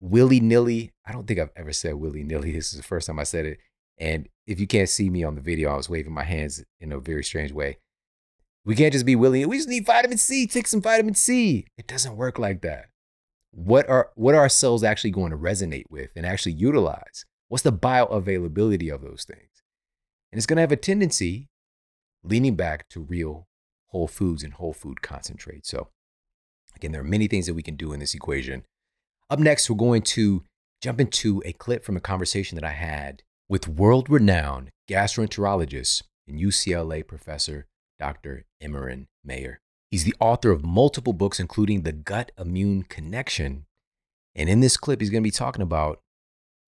willy nilly. I don't think I've ever said willy nilly. This is the first time I said it. And if you can't see me on the video, I was waving my hands in a very strange way. We can't just be willing, we just need vitamin C, take some vitamin C. It doesn't work like that. What are what are our cells actually going to resonate with and actually utilize? What's the bioavailability of those things? And it's going to have a tendency leaning back to real whole foods and whole food concentrate. So again, there are many things that we can do in this equation. Up next, we're going to jump into a clip from a conversation that I had with world renowned gastroenterologist and UCLA professor Dr. Emeran Mayer. He's the author of multiple books, including The Gut Immune Connection. And in this clip, he's going to be talking about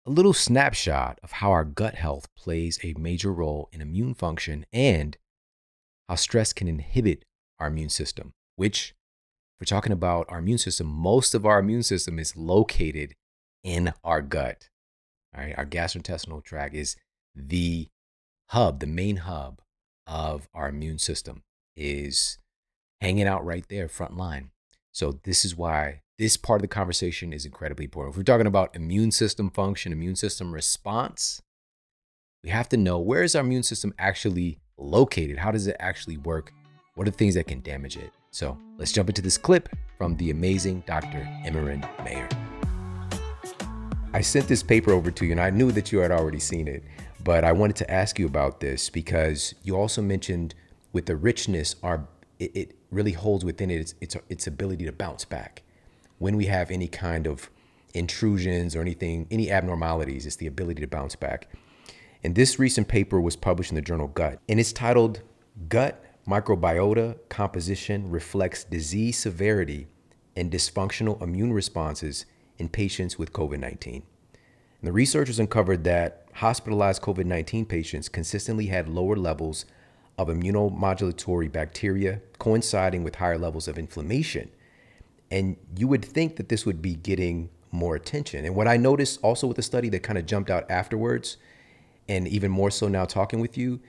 a little snapshot of how our gut health plays a major role in immune function and how stress can inhibit our immune system, which, we're talking about our immune system, most of our immune system is located in our gut. All right, our gastrointestinal tract is the hub, the main hub of our immune system is hanging out right there front line. So this is why this part of the conversation is incredibly important. If we're talking about immune system function, immune system response, we have to know where is our immune system actually located? How does it actually work? What are the things that can damage it? So let's jump into this clip from the amazing Dr. Emeran Mayer. I sent this paper over to you, and I knew that you had already seen it, but I wanted to ask you about this because you also mentioned with the richness, our it, it really holds within it its, its its ability to bounce back when we have any kind of intrusions or anything, any abnormalities. It's the ability to bounce back. And this recent paper was published in the journal Gut, and it's titled "Gut Microbiota Composition Reflects Disease Severity and Dysfunctional Immune Responses." In patients with COVID 19. The researchers uncovered that hospitalized COVID 19 patients consistently had lower levels of immunomodulatory bacteria, coinciding with higher levels of inflammation. And you would think that this would be getting more attention. And what I noticed also with the study that kind of jumped out afterwards, and even more so now talking with you,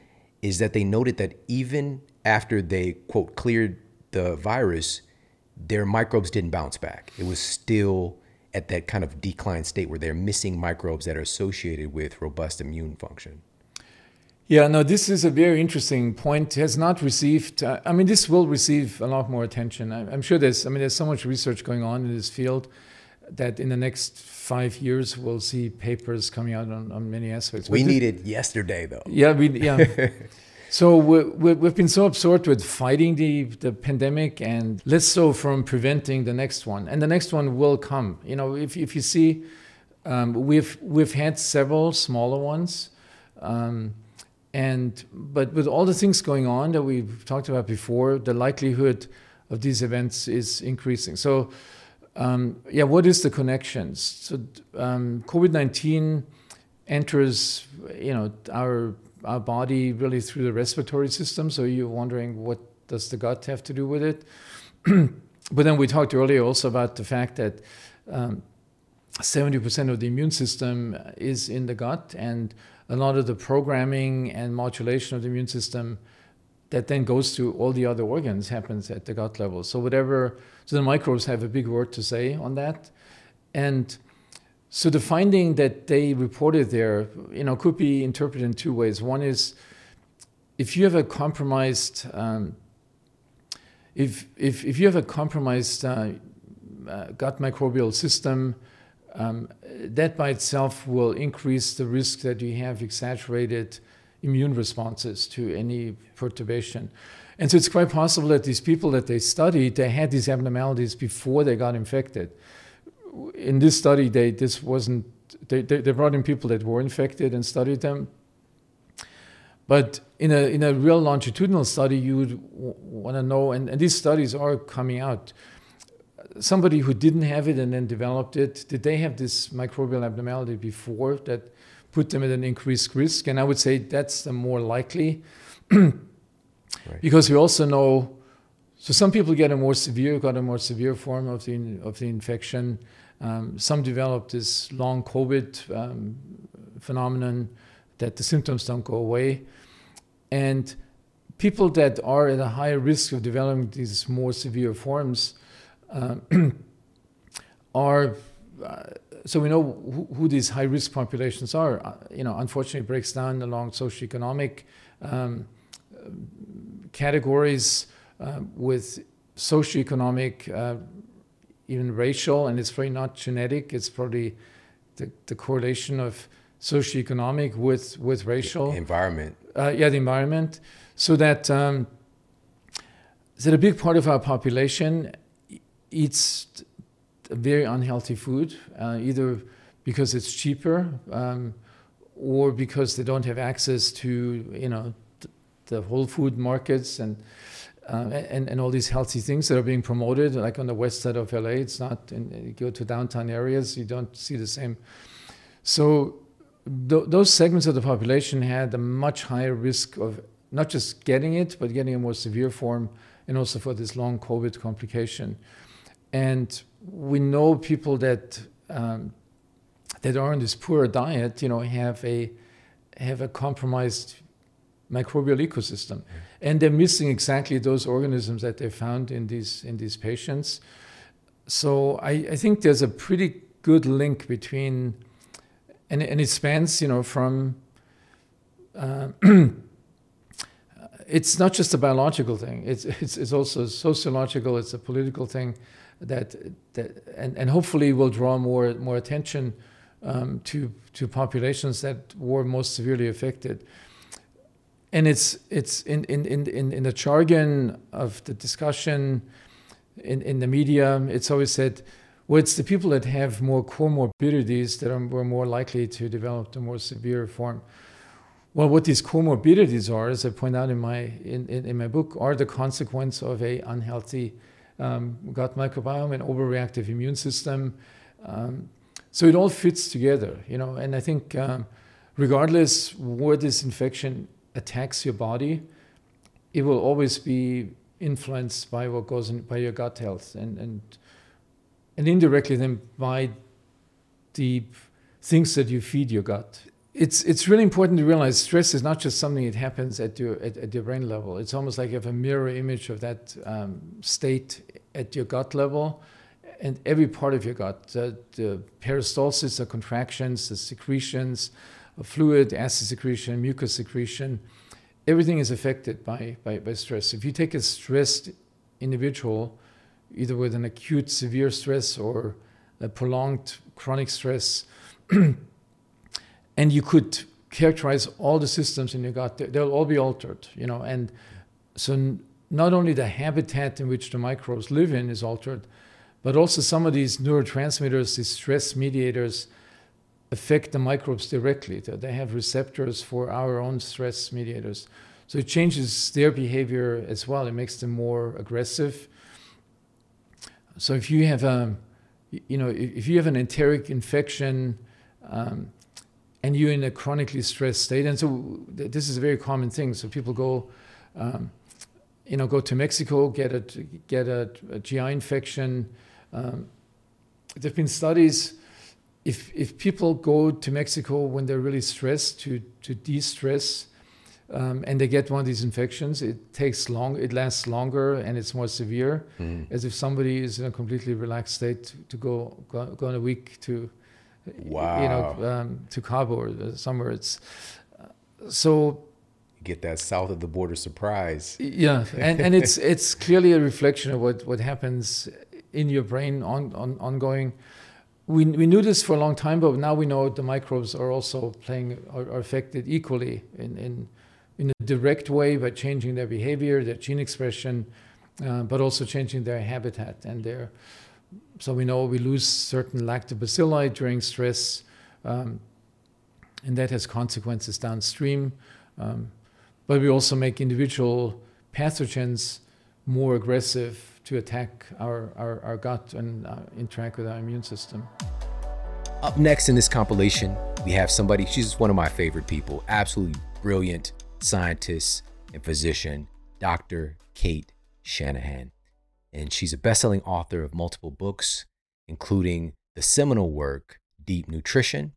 is that they noted that even after they, quote, cleared the virus, their microbes didn't bounce back. It was still at that kind of decline state where they're missing microbes that are associated with robust immune function. Yeah, no, this is a very interesting point. Has not received. Uh, I mean, this will receive a lot more attention. I, am sure there's. I mean, there's so much research going on in this field that in the next five years we'll see papers coming out on, on many aspects. We need it yesterday, though. Yeah, we yeah. So we have been so absorbed with fighting the, the pandemic and less so from preventing the next one. And the next one will come. You know, if, if you see, um, we've, we've had several smaller ones. Um, and but with all the things going on that we've talked about before, the likelihood of these events is increasing. So, um, yeah, what is the connections? So, um, COVID nineteen enters, you know, our our body really through the respiratory system. So you're wondering what does the gut have to do with it? but then we talked earlier also about the fact that um, 70% of the immune system is in the gut, and a lot of the programming and modulation of the immune system that then goes to all the other organs happens at the gut level. So whatever, so the microbes have a big word to say on that, and so the finding that they reported there, you know, could be interpreted in two ways. One is if you have a compromised, um, if, if, if you have a compromised uh, uh, gut microbial system, um, that by itself will increase the risk that you have exaggerated immune responses to any perturbation. And so it's quite possible that these people that they studied, they had these abnormalities before they got infected in this study, they this wasn't they, they, they brought in people that were infected and studied them. But in a in a real longitudinal study, you would w- want to know, and, and these studies are coming out. Somebody who didn't have it and then developed it, did they have this microbial abnormality before that put them at an increased risk? And I would say that's the more likely, right. because we also know. So some people get a more severe, got a more severe form of the of the infection um, some develop this long COVID um, phenomenon that the symptoms don't go away. And people that are at a higher risk of developing these more severe forms um, are, uh, so we know who, who, these high risk populations are. Uh, you know, unfortunately, it breaks down along socioeconomic um, categories uh, with socioeconomic uh, even racial, and it's very not genetic. It's probably the, the correlation of socioeconomic with with racial environment. Uh, yeah, the environment. So that um, that a big part of our population eats very unhealthy food, uh, either because it's cheaper um, or because they don't have access to you know the whole food markets and uh, and, and all these healthy things that are being promoted, like on the west side of LA. It's not, in, you go to downtown areas, you don't see the same. So th- those segments of the population had a much higher risk of not just getting it, but getting a more severe form, and also for this long COVID complication. And we know people that um, that are on this poor diet, you know, have a have a compromised microbial ecosystem. And they're missing exactly those organisms that they found in these, in these patients. so I, I think there's a pretty good link between, and, and it spans, you know, from, uh, it's not just a biological thing. It's, it's, it's also sociological. It's a political thing that, that and, and hopefully will draw more, more attention um, to, to populations that were most severely affected. And it's, it's in, in, in, in the jargon of the discussion, in, in the media, it's always said, well, it's the people that have more comorbidities that are more likely to develop the more severe form. Well, what these comorbidities are, as I point out in my in, in, in my book, are the consequence of a unhealthy um, gut microbiome and overreactive immune system. Um, so it all fits together, you know. And I think, um, regardless where this infection attacks your body, it will always be influenced by what goes in by your gut health and and and indirectly then by the things that you feed your gut. It's it's really important to realize stress is not just something that happens at your at, at your brain level. It's almost like you have a mirror image of that um, state at your gut level, and every part of your gut, the, the peristalsis, the contractions, the secretions, fluid, acid secretion, mucus secretion, everything is affected by, by, by stress. If you take a stressed individual, either with an acute severe stress or a prolonged chronic stress, and you could characterize all the systems in your gut, they'll all be altered, you know, and so not only the habitat in which the microbes live in is altered, but also some of these neurotransmitters, these stress mediators, affect the microbes directly. They have receptors for our own stress mediators. So it changes their behavior as well. It makes them more aggressive. So if you have a, you know, if you have an enteric infection um, and you're in a chronically stressed state, and so this is a very common thing. So people go, um, you know, go to Mexico, get a get a, a GI infection. Um, there've been studies if if people go to Mexico when they're really stressed to to de-stress, um, and they get one of these infections, it takes long, it lasts longer, and it's more severe, mm. as if somebody is in a completely relaxed state to, to go, go go in a week to, wow. you know, um, to Cabo or somewhere. It's uh, so. Get that south of the border surprise. Yeah, and, and it's it's clearly a reflection of what, what happens in your brain on, on ongoing we, we knew this for a long time, but now we know the microbes are also playing are, are, affected equally in, in in a direct way by changing their behavior, their gene expression, uh, but also changing their habitat and their. So we know we lose certain lactobacilli during stress, um, and that has consequences downstream. Um, but we also make individual pathogens more aggressive to attack our, our, our gut and uh, interact with our immune system. Up next in this compilation, we have somebody, she's one of my favorite people, absolutely brilliant scientist and physician, Dr. Cate Shanahan. And she's a best-selling author of multiple books, including the seminal work, Deep Nutrition.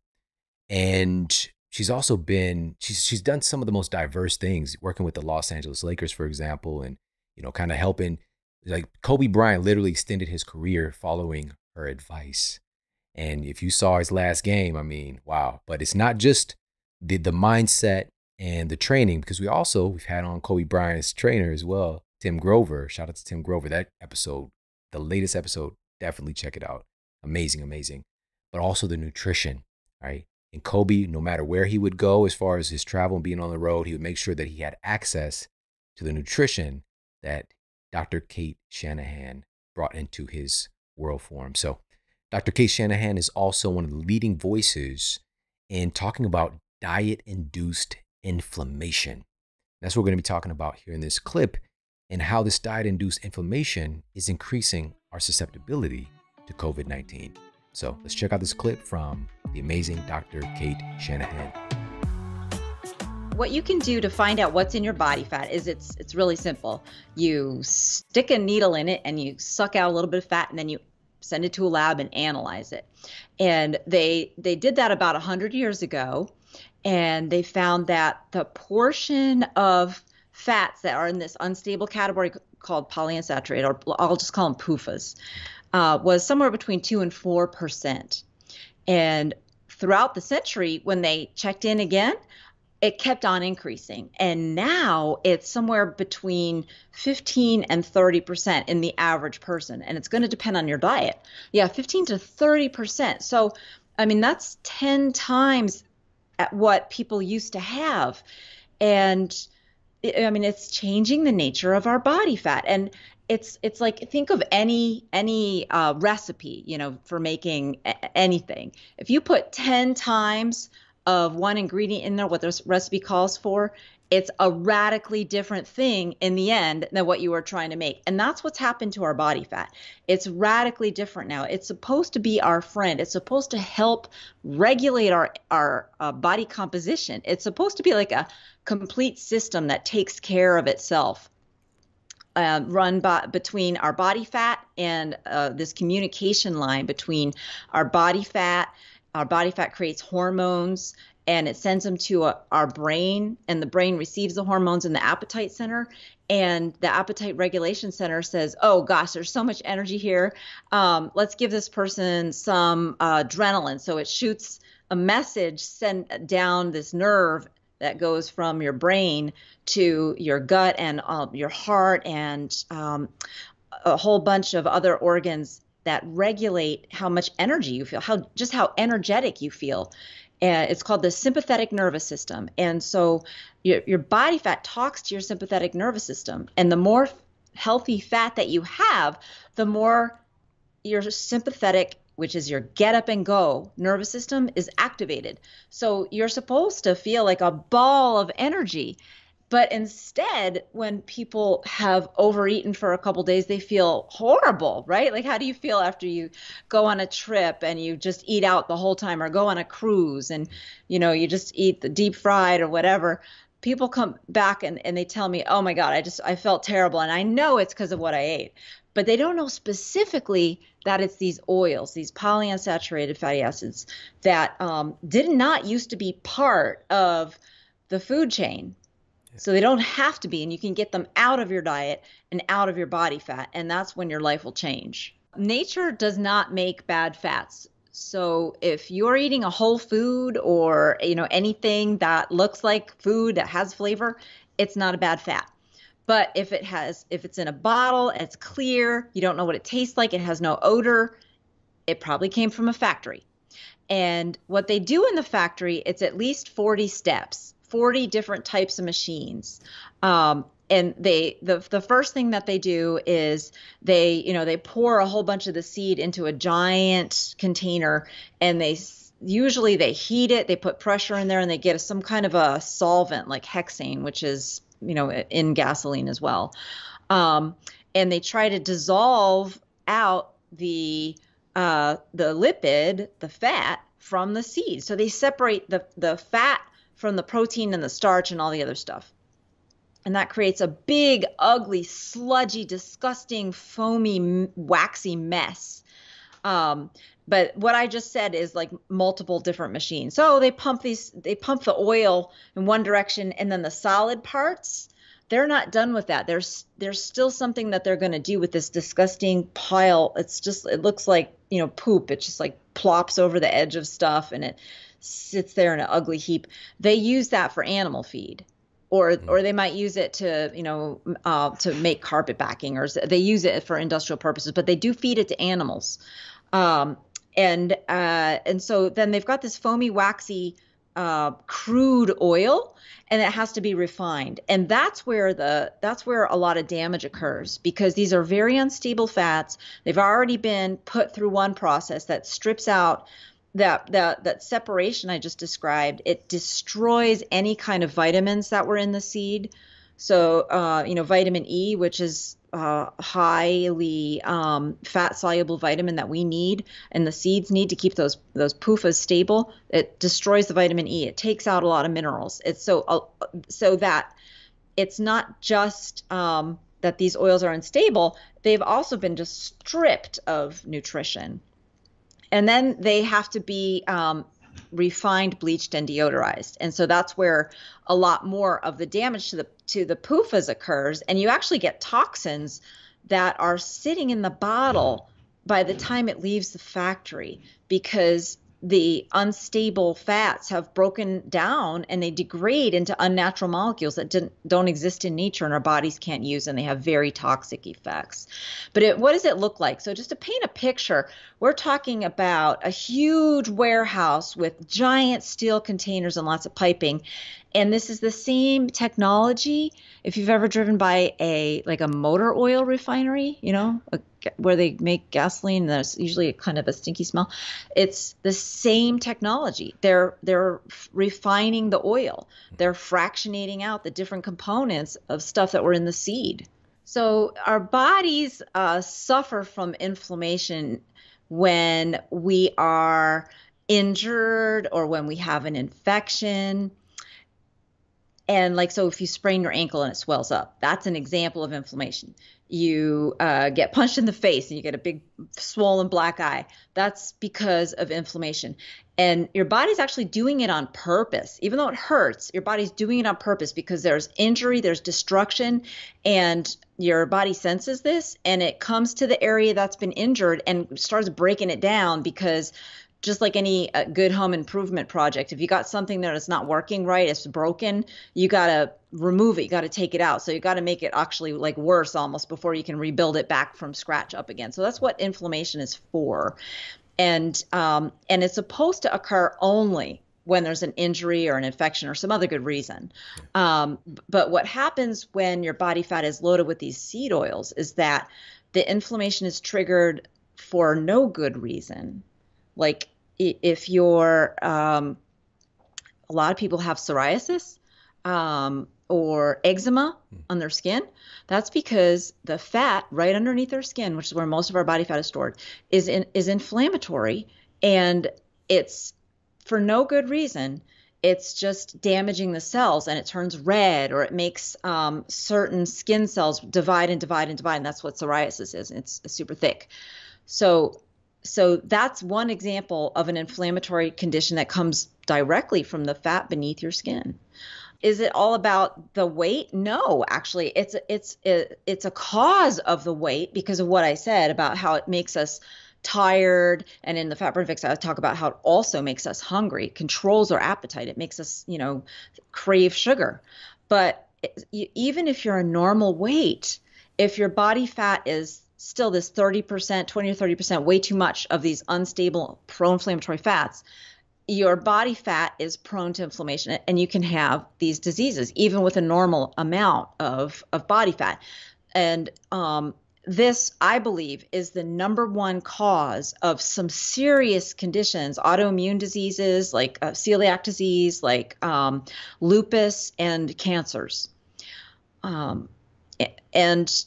And she's also been, she's, she's done some of the most diverse things, working with the Los Angeles Lakers, for example, and, you know, kind of helping like Kobe Bryant literally extended his career following her advice. And if you saw his last game, I mean, wow. But it's not just the the mindset and the training, because we also we've had on Kobe Bryant's trainer as well, Tim Grover. Shout out to Tim Grover. That episode, the latest episode, definitely check it out. Amazing, amazing. But also the nutrition, right? And Kobe, no matter where he would go as far as his travel and being on the road, he would make sure that he had access to the nutrition that Dr. Cate Shanahan brought into his world for him. So, Dr. Cate Shanahan is also one of the leading voices in talking about diet induced inflammation. That's what we're going to be talking about here in this clip and how this diet induced inflammation is increasing our susceptibility to COVID 19. So, let's check out this clip from the amazing Dr. Kate Shanahan what you can do to find out what's in your body fat is it's it's really simple. You stick a needle in it and you suck out a little bit of fat and then you send it to a lab and analyze it. And they they did that about 100 years ago and they found that the portion of fats that are in this unstable category called polyunsaturated or I'll just call them PUFAs. uh, was somewhere between two and four percent. And throughout the century, when they checked in again, it kept on increasing. And now it's somewhere between 15 and 30% in the average person. And it's going to depend on your diet. Yeah, 15 to 30%. So, I mean, that's 10 times at what people used to have. And I mean, it's changing the nature of our body fat. And it's it's like think of any any uh, recipe you know for making a- anything if you put 10 times of one ingredient in there, what the recipe calls for, it's a radically different thing in the end than what you were trying to make. And that's what's happened to our body fat. It's radically different now. It's supposed to be our friend. It's supposed to help regulate our our uh, body composition. It's supposed to be like a complete system that takes care of itself. Uh, run by, between our body fat and uh, this communication line between our body fat our body fat creates hormones and it sends them to a, our brain and the brain receives the hormones in the appetite center and the appetite regulation center says oh gosh there's so much energy here. Um, let's give this person some uh, adrenaline. So it shoots a message sent down this nerve that goes from your brain to your gut and uh, your heart and um, a whole bunch of other organs that regulate how much energy you feel, how just how energetic you feel. It's called the sympathetic nervous system. And so your, your body fat talks to your sympathetic nervous system. And the more healthy fat that you have, the more your sympathetic which is your get up and go nervous system is activated. So you're supposed to feel like a ball of energy. But instead, when people have overeaten for a couple days, they feel horrible, right? Like, how do you feel after you go on a trip and you just eat out the whole time, or go on a cruise and you know you just eat the deep fried or whatever? People come back and, and they tell me, "Oh my God, I just I felt terrible," and I know it's because of what I ate, but they don't know specifically that it's these oils, these polyunsaturated fatty acids that um, did not used to be part of the food chain so they don't have to be, and you can get them out of your diet and out of your body fat, and that's when your life will change. Nature does not make bad fats. So if you're eating a whole food or you know anything that looks like food that has flavor, it's not a bad fat. But if it has if it's in a bottle, it's clear, you don't know what it tastes like, it has no odor, it probably came from a factory. And what they do in the factory, it's at least 40 steps 40 different types of machines. Um, and they the the first thing that they do is they you know they pour a whole bunch of the seed into a giant container and they usually they heat it they put pressure in there and they get some kind of a solvent like hexane which is you know in gasoline as well um, and they try to dissolve out the uh, the lipid the fat from the seed so they separate the the fat from the protein and the starch and all the other stuff. And that creates a big, ugly, sludgy, disgusting, foamy, waxy mess. Um, but what I just said is like multiple different machines. So they pump these, they pump the oil in one direction, and then the solid parts, they're not done with that. There's there's still something that they're going to do with this disgusting pile. It's just it looks like you know poop. It just like plops over the edge of stuff, and it sits there in an ugly heap. They use that for animal feed. Or, mm. or they might use it to you know uh, to make carpet backing or they use it for industrial purposes but they do feed it to animals um, and uh, and so then they've got this foamy waxy uh, crude oil and it has to be refined and that's where the that's where a lot of damage occurs because these are very unstable fats they've already been put through one process that strips out that that that separation I just described, it destroys any kind of vitamins that were in the seed. So uh, you know, vitamin E, which is uh, highly um, fat soluble vitamin that we need and the seeds need to keep those those PUFAs stable. It destroys the vitamin E. It takes out a lot of minerals. It's so uh, so that it's not just um, that these oils are unstable. They've also been just stripped of nutrition and then they have to be um, refined, bleached, and deodorized. And so that's where a lot more of the damage to the to the PUFAs occurs, and you actually get toxins that are sitting in the bottle by the time it leaves the factory because the unstable fats have broken down and they degrade into unnatural molecules that don't exist in nature and our bodies can't use and they have very toxic effects. But it, what does it look like? So, just to paint a picture, we're talking about a huge warehouse with giant steel containers and lots of piping. And this is the same technology. If you've ever driven by a like a motor oil refinery, you know, a where they make gasoline there's usually a kind of a stinky smell. It's the same technology. They're they're refining the oil. They're fractionating out the different components of stuff that were in the seed. So our bodies uh, suffer from inflammation when we are injured or when we have an infection. And like so if you sprain your ankle and it swells up that's an example of inflammation you uh, get punched in the face and you get a big swollen black eye that's because of inflammation. And your body's actually doing it on purpose. Even though it hurts your body's doing it on purpose because there's injury there's destruction and your body senses this and it comes to the area that's been injured and starts breaking it down because just like any uh, good home improvement project, if you got something that is not working right, it's broken, you got to remove it, you got to take it out. So you got to make it actually like worse almost before you can rebuild it back from scratch up again. So that's what inflammation is for. And um, and it's supposed to occur only when there's an injury or an infection or some other good reason. Um, but what happens when your body fat is loaded with these seed oils is that the inflammation is triggered for no good reason. Like if you're um, a lot of people have psoriasis um, or eczema mm. on their skin that's because the fat right underneath their skin which is where most of our body fat is stored is in, is inflammatory and it's for no good reason it's just damaging the cells and it turns red or it makes um, certain skin cells divide and divide and divide and that's what psoriasis is it's, it's super thick so so that's one example of an inflammatory condition that comes directly from the fat beneath your skin. Is it all about the weight? No, actually, it's it's it's a cause of the weight because of what I said about how it makes us tired and in the fat burn fix i talk about how it also makes us hungry controls our appetite it makes us you know crave sugar but even if you're a normal weight if your body fat is still this 30%, 20 or 30%, way too much of these unstable pro inflammatory fats, your body fat is prone to inflammation and you can have these diseases even with a normal amount of, of body fat. And um, this, I believe, is the number one cause of some serious conditions, autoimmune diseases like uh, celiac disease, like um, lupus, and cancers. Um, and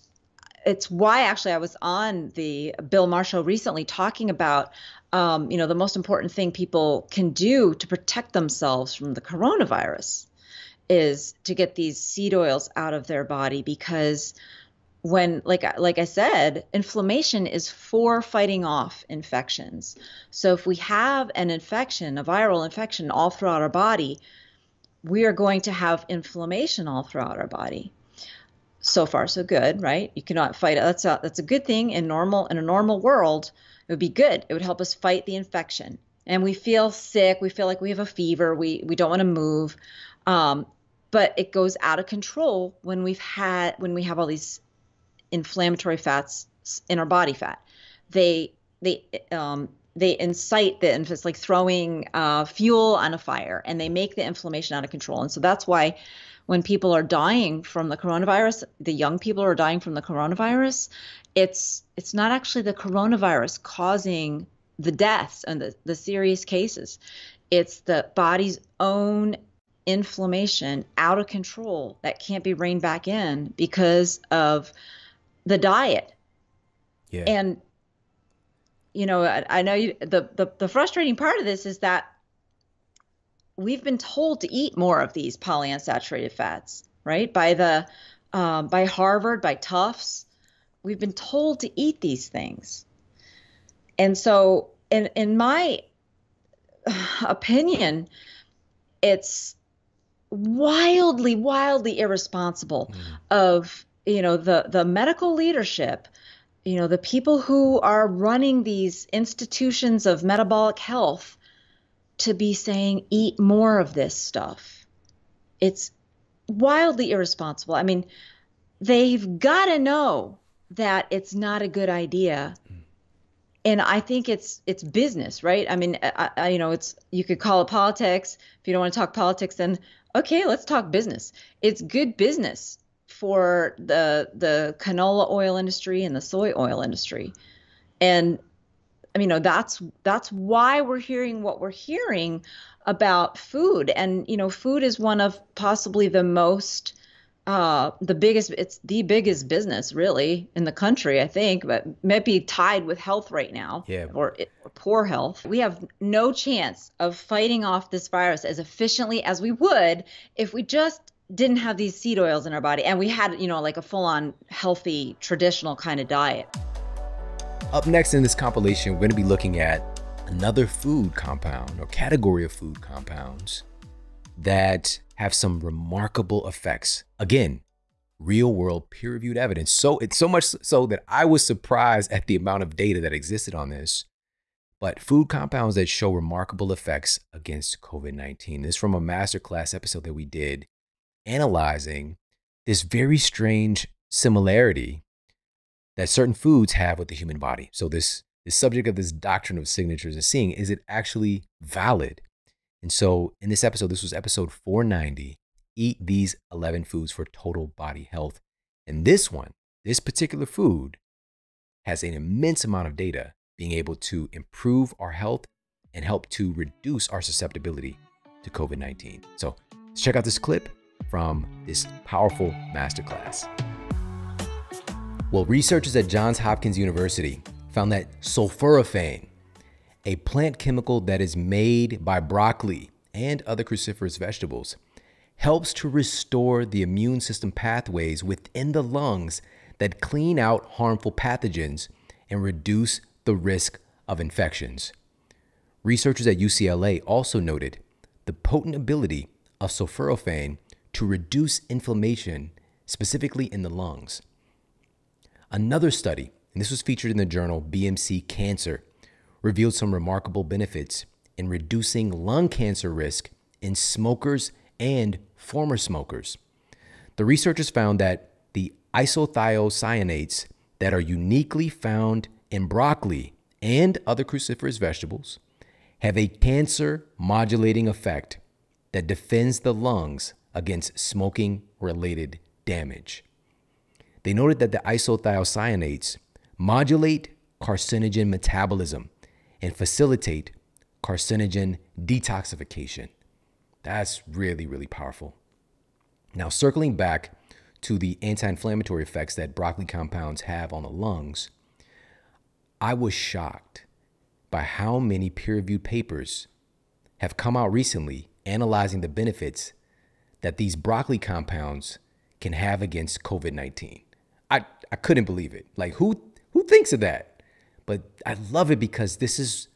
it's why actually I was on the Bill Marshall recently talking about um, you know the most important thing people can do to protect themselves from the coronavirus is to get these seed oils out of their body because when like like I said inflammation is for fighting off infections. So if we have an infection a viral infection all throughout our body we are going to have inflammation all throughout our body so far so good, right? You cannot fight it. That's a that's a good thing in normal in a normal world. It would be good. It would help us fight the infection. And we feel sick. We feel like we have a fever. We we don't want to move. Um, but it goes out of control when we've had when we have all these inflammatory fats in our body fat. They they um, they incite the it's like throwing uh, fuel on a fire and they make the inflammation out of control. And so that's why when people are dying from the coronavirus, the young people are dying from the coronavirus, it's it's not actually the coronavirus causing the deaths and the, the serious cases. It's the body's own inflammation out of control that can't be reined back in because of the diet. Yeah. And you know, I, I know you, the, the the frustrating part of this is that we've been told to eat more of these polyunsaturated fats, right? By the um, by Harvard, by Tufts, we've been told to eat these things, and so in in my opinion, it's wildly, wildly irresponsible mm. of you know the the medical leadership you know, the people who are running these institutions of metabolic health to be saying, eat more of this stuff. It's wildly irresponsible. I mean, they've got to know that it's not a good idea. And I think it's it's business, right? I mean, I, I, you know, it's you could call it politics. If you don't want to talk politics, then okay, let's talk business. It's good business for the the canola oil industry and the soy oil industry. And you know, that's that's why we're hearing what we're hearing about food. And you know, food is one of possibly the most uh, the biggest it's the biggest business really in the country i think but might be tied with health right now Yeah. or, or poor health we have no chance of fighting off this virus as efficiently as we would if we just didn't have these seed oils in our body and we had you know like a full-on healthy traditional kind of diet Up next in this compilation, we're going to be looking at another food compound or category of food compounds that have some remarkable effects. Again, real world peer reviewed evidence. So it's so much so that I was surprised at the amount of data that existed on this. But food compounds that show remarkable effects against COVID 19. This is from a masterclass episode that we did analyzing this very strange similarity that certain foods have with the human body. So this the subject of this doctrine of signatures and seeing is it actually valid? And so in this episode, this was episode 490. Eat these 11 foods for total body health. And this one, this particular food, has an immense amount of data being able to improve our health and help to reduce our susceptibility to COVID 19. So let's check out this clip from this powerful masterclass. Well, researchers at Johns Hopkins University found that sulforaphane, a plant chemical that is made by broccoli and other cruciferous vegetables, helps to restore the immune system pathways within the lungs that clean out harmful pathogens and reduce the risk of infections. Researchers at UCLA also noted the potent ability of sulforaphane to reduce inflammation, specifically in the lungs. Another study, and this was featured in the journal BMC Cancer, revealed some remarkable benefits in reducing lung cancer risk in smokers and former smokers. The researchers found that the isothiocyanates that are uniquely found in broccoli and other cruciferous vegetables have a cancer modulating effect that defends the lungs against smoking related damage. They noted that the isothiocyanates modulate carcinogen metabolism and facilitate carcinogen detoxification. That's really, really powerful. Now, circling back to the anti inflammatory effects that broccoli compounds have on the lungs, I was shocked by how many peer reviewed papers have come out recently analyzing the benefits that these broccoli compounds can have against COVID 19. I, couldn't believe it. Like, who, who thinks of that? But I love it because this is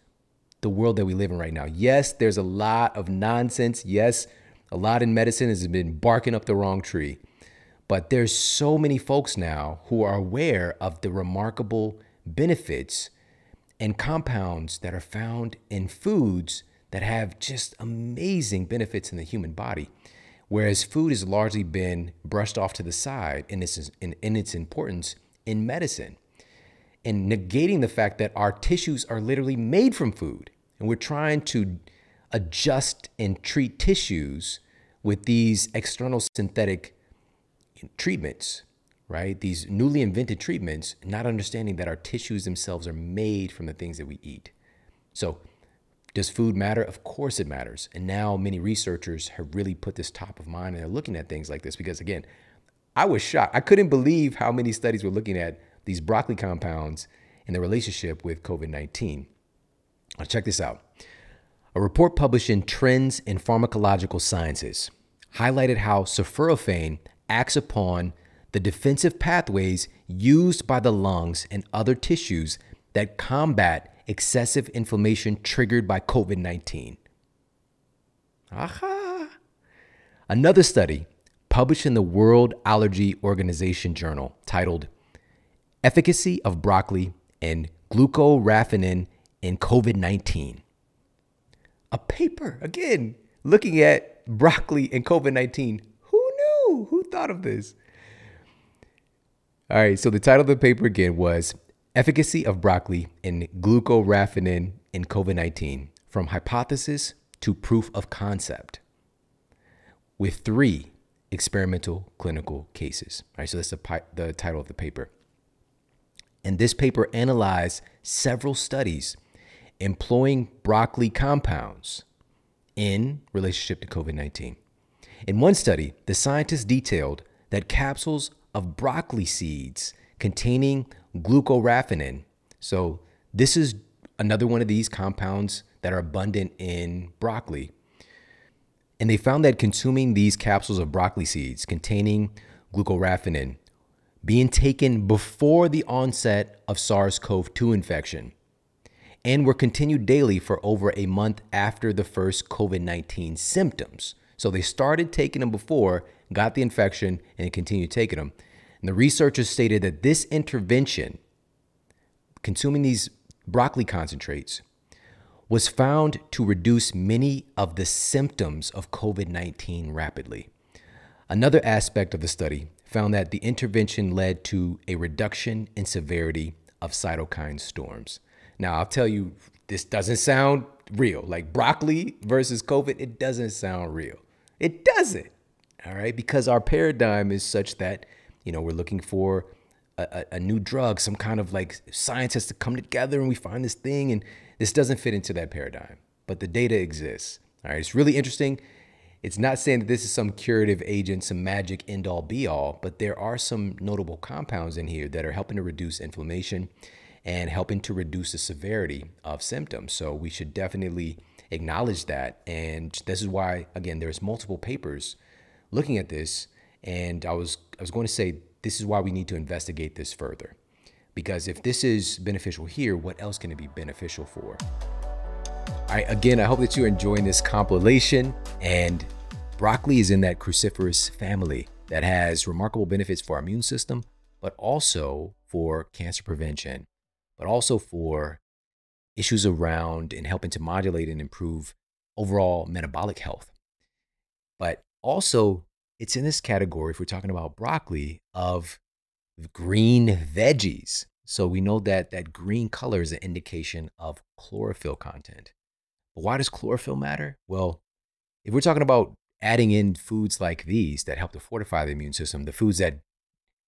the world that we live in right now. Yes, there's a lot of nonsense. Yes, a lot in medicine has been barking up the wrong tree. But there's so many folks now who are aware of the remarkable benefits and compounds that are found in foods that have just amazing benefits in the human body. Whereas food has largely been brushed off to the side in its, in, in its importance in medicine and negating the fact that our tissues are literally made from food. And we're trying to adjust and treat tissues with these external synthetic treatments, right? These newly invented treatments, not understanding that our tissues themselves are made from the things that we eat. So, does food matter? Of course it matters. And now many researchers have really put this top of mind and they're looking at things like this because, again, I was shocked. I couldn't believe how many studies were looking at these broccoli compounds and their relationship with COVID 19. Now, check this out. A report published in Trends in Pharmacological Sciences highlighted how sulforaphane acts upon the defensive pathways used by the lungs and other tissues that combat excessive inflammation triggered by COVID 19. Aha! Another study published in the World Allergy Organization journal titled Efficacy of broccoli and glucoraphanin in COVID 19. A paper, again, looking at broccoli and COVID 19. Who knew? Who thought of this? All right, so the title of the paper again was Efficacy of Broccoli and Glucoraphanin in COVID 19 From Hypothesis to Proof of Concept, with three experimental clinical cases. All right, so that's the, the title of the paper. And this paper analyzed several studies employing broccoli compounds in relationship to COVID 19. In one study, the scientists detailed that capsules of broccoli seeds containing glucoraphanin, so this is another one of these compounds that are abundant in broccoli. And they found that consuming these capsules of broccoli seeds containing glucoraphanin being taken before the onset of SARS CoV 2 infection and were continued daily for over a month after the first COVID 19 symptoms. So they started taking them before, got the infection, and continued taking them. And the researchers stated that this intervention, consuming these broccoli concentrates, was found to reduce many of the symptoms of COVID 19 rapidly. Another aspect of the study found that the intervention led to a reduction in severity of cytokine storms. Now, I'll tell you, this doesn't sound real. Like broccoli versus COVID, it doesn't sound real. It doesn't. All right. Because our paradigm is such that, you know, we're looking for a, a, new drug, some kind of like science has to come together and we find this thing. And this doesn't fit into that paradigm. But the data exists. All right. It's really interesting. It's not saying that this is some curative agent, some magic end all be all, but there are some notable compounds in here that are helping to reduce inflammation and helping to reduce the severity of symptoms. So we should definitely acknowledge that. And this is why, again, there's multiple papers looking at this. And I was I was going to say this is why we need to investigate this further. Because if this is beneficial here, what else can it be beneficial for? All right, again, I hope that you're enjoying this compilation. And broccoli is in that cruciferous family that has remarkable benefits for our immune system, but also for cancer prevention, but also for issues around and helping to modulate and improve overall metabolic health. But also, it's in this category, if we're talking about broccoli, of green veggies. So we know that that green color is an indication of chlorophyll content. But why does chlorophyll matter? Well, if we're talking about adding in foods like these that help to fortify the immune system, the foods that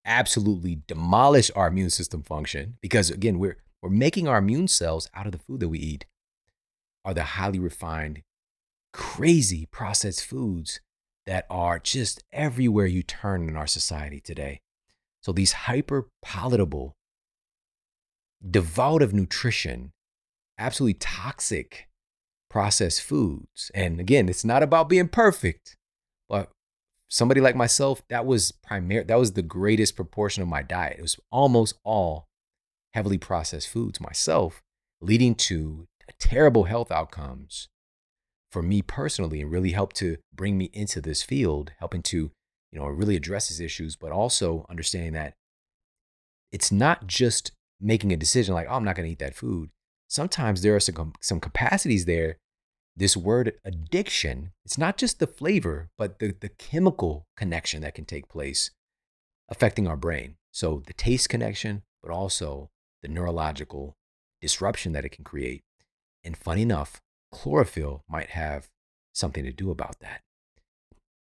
absolutely demolish our immune system function, because again, we're we're making our immune cells out of the food that we eat, are the highly refined, crazy processed foods that are just everywhere you turn in our society today. So these hyper palatable, devoid of nutrition, absolutely toxic processed foods. And again, it's not about being perfect, but somebody like myself, that was primary that was the greatest proportion of my diet. It was almost all heavily processed foods myself, leading to terrible health outcomes for me personally and really helped to bring me into this field, helping to, you know, really address these issues, but also understanding that it's not just making a decision like, oh, I'm not going to eat that food. Sometimes there are some, some capacities there this word addiction, it's not just the flavor, but the, the chemical connection that can take place affecting our brain. So the taste connection, but also the neurological disruption that it can create. And funny enough, chlorophyll might have something to do about that.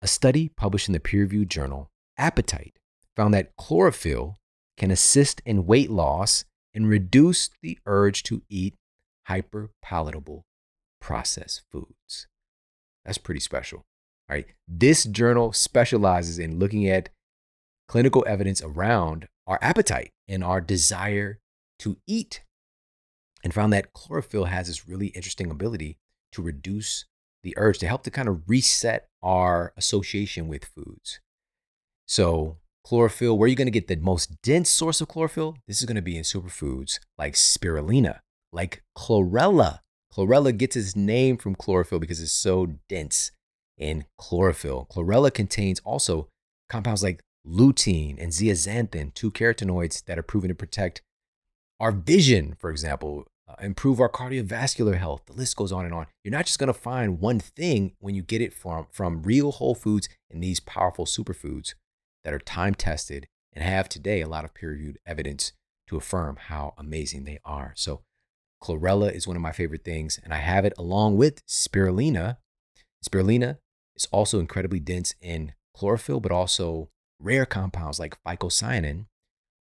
A study published in the peer reviewed journal Appetite found that chlorophyll can assist in weight loss and reduce the urge to eat hyperpalatable processed foods. That's pretty special. All right. This journal specializes in looking at clinical evidence around our appetite and our desire to eat and found that chlorophyll has this really interesting ability to reduce the urge to help to kind of reset our association with foods. So, chlorophyll, where are you going to get the most dense source of chlorophyll? This is going to be in superfoods like spirulina, like chlorella, Chlorella gets its name from chlorophyll because it's so dense in chlorophyll. Chlorella contains also compounds like lutein, and zeaxanthin, two carotenoids that are proven to protect our vision, for example, uh, improve our cardiovascular health. The list goes on and on. You're not just going to find one thing when you get it from, from real whole foods and these powerful superfoods that are time tested and have today a lot of peer reviewed evidence to affirm how amazing they are. So, chlorella is one of my favorite things, and I have it along with spirulina. Spirulina is also incredibly dense in chlorophyll, but also rare compounds like phycocyanin,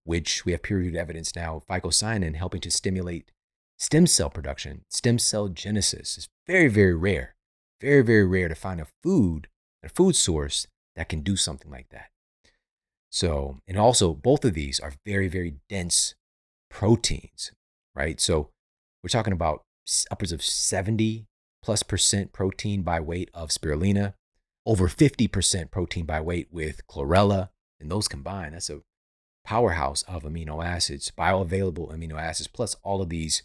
which we have peer reviewed evidence now, phycocyanin helping to stimulate stem cell production, stem cell genesis. is very, very rare. Very, very rare to find a food, a food source that can do something like that. So, and also both of these are very, very dense proteins, right? So we're talking about upwards of 70 plus percent protein by weight of spirulina, over 50% protein by weight with chlorella, and those combined, that's a powerhouse of amino acids, bioavailable amino acids, plus all of these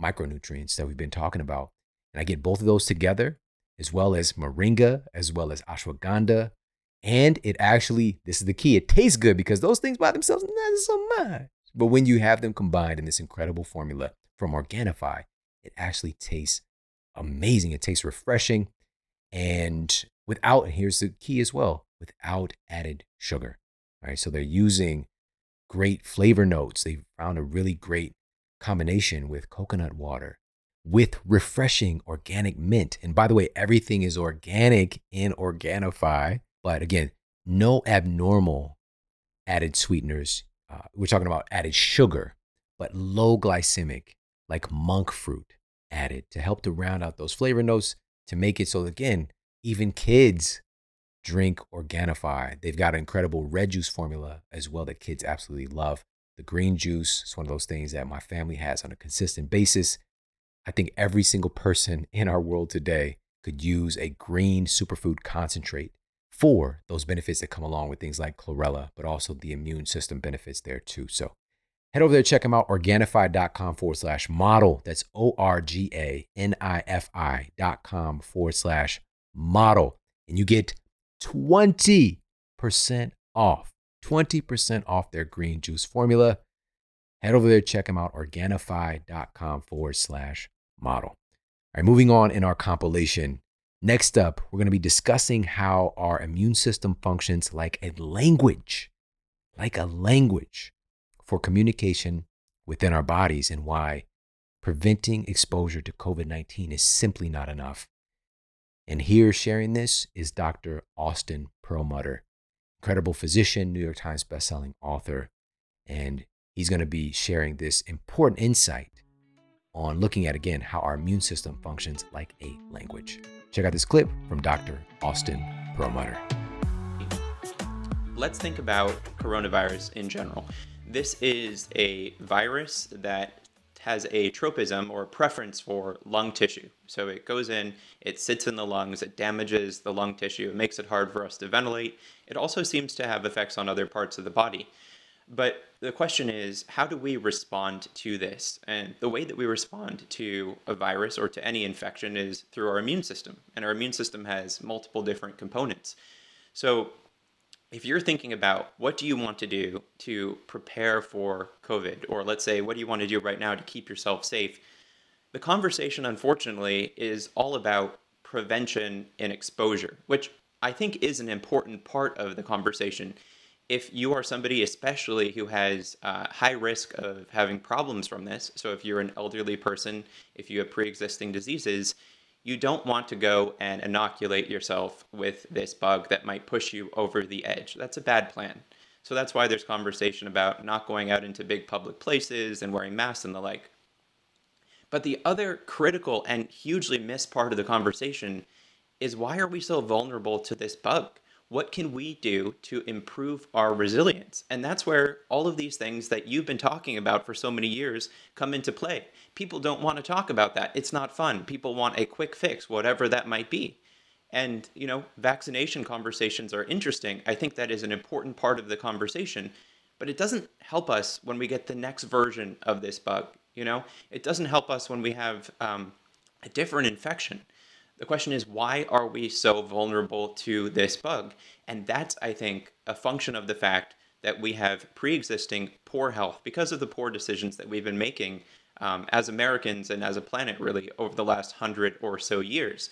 micronutrients that we've been talking about. And I get both of those together, as well as moringa, as well as ashwagandha. And it actually, this is the key, it tastes good because those things by themselves, not so much. But when you have them combined in this incredible formula from Organifi, it actually tastes amazing. It tastes refreshing. And without, and here's the key as well, without added sugar. All right. So they're using great flavor notes. They found a really great combination with coconut water, with refreshing organic mint. And by the way, everything is organic in Organifi. But again, no abnormal added sweeteners uh, we're talking about added sugar, but low glycemic, like monk fruit added to help to round out those flavor notes to make it so, again, even kids drink Organifi. They've got an incredible red juice formula as well that kids absolutely love. The green juice is one of those things that my family has on a consistent basis. I think every single person in our world today could use a green superfood concentrate for those benefits that come along with things like chlorella, but also the immune system benefits there too. So head over there, check them out, organifi.com forward slash model. That's O R G A N I F I dot com forward slash model. And you get 20% off, 20% off their green juice formula. Head over there, check them out, organifi.com forward slash model. All right, moving on in our compilation Next up, we're going to be discussing how our immune system functions like a language, like a language for communication within our bodies and why preventing exposure to COVID 19 is simply not enough. And here sharing this is Dr. Austin Perlmutter, incredible physician, New York Times bestselling author. And he's going to be sharing this important insight on looking at again how our immune system functions like a language. Check out this clip from Dr. Austin Perlmutter. Let's think about coronavirus in general. This is a virus that has a tropism or preference for lung tissue. So it goes in, it sits in the lungs, it damages the lung tissue, it makes it hard for us to ventilate. It also seems to have effects on other parts of the body. But the question is, how do we respond to this? And the way that we respond to a virus or to any infection is through our immune system. And our immune system has multiple different components. So if you're thinking about what do you want to do to prepare for COVID, or let's say, what do you want to do right now to keep yourself safe? The conversation, unfortunately, is all about prevention and exposure, which I think is an important part of the conversation if you are somebody, especially who has uh, high risk of having problems from this, so if you're an elderly person, if you have pre existing diseases, you don't want to go and inoculate yourself with this bug that might push you over the edge. That's a bad plan. So that's why there's conversation about not going out into big public places and wearing masks and the like. But the other critical and hugely missed part of the conversation is why are we so vulnerable to this bug? What can we do to improve our resilience? And that's where all of these things that you've been talking about for so many years come into play. People don't want to talk about that. It's not fun. People want a quick fix, whatever that might be. And, you know, vaccination conversations are interesting. I think that is an important part of the conversation, but it doesn't help us when we get the next version of this bug. You know, it doesn't help us when we have um, a different infection The question is, why are we so vulnerable to this bug? And that's, I think, a function of the fact that we have pre existing poor health because of the poor decisions that we've been making um, as Americans and as a planet, really, over the last hundred or so years.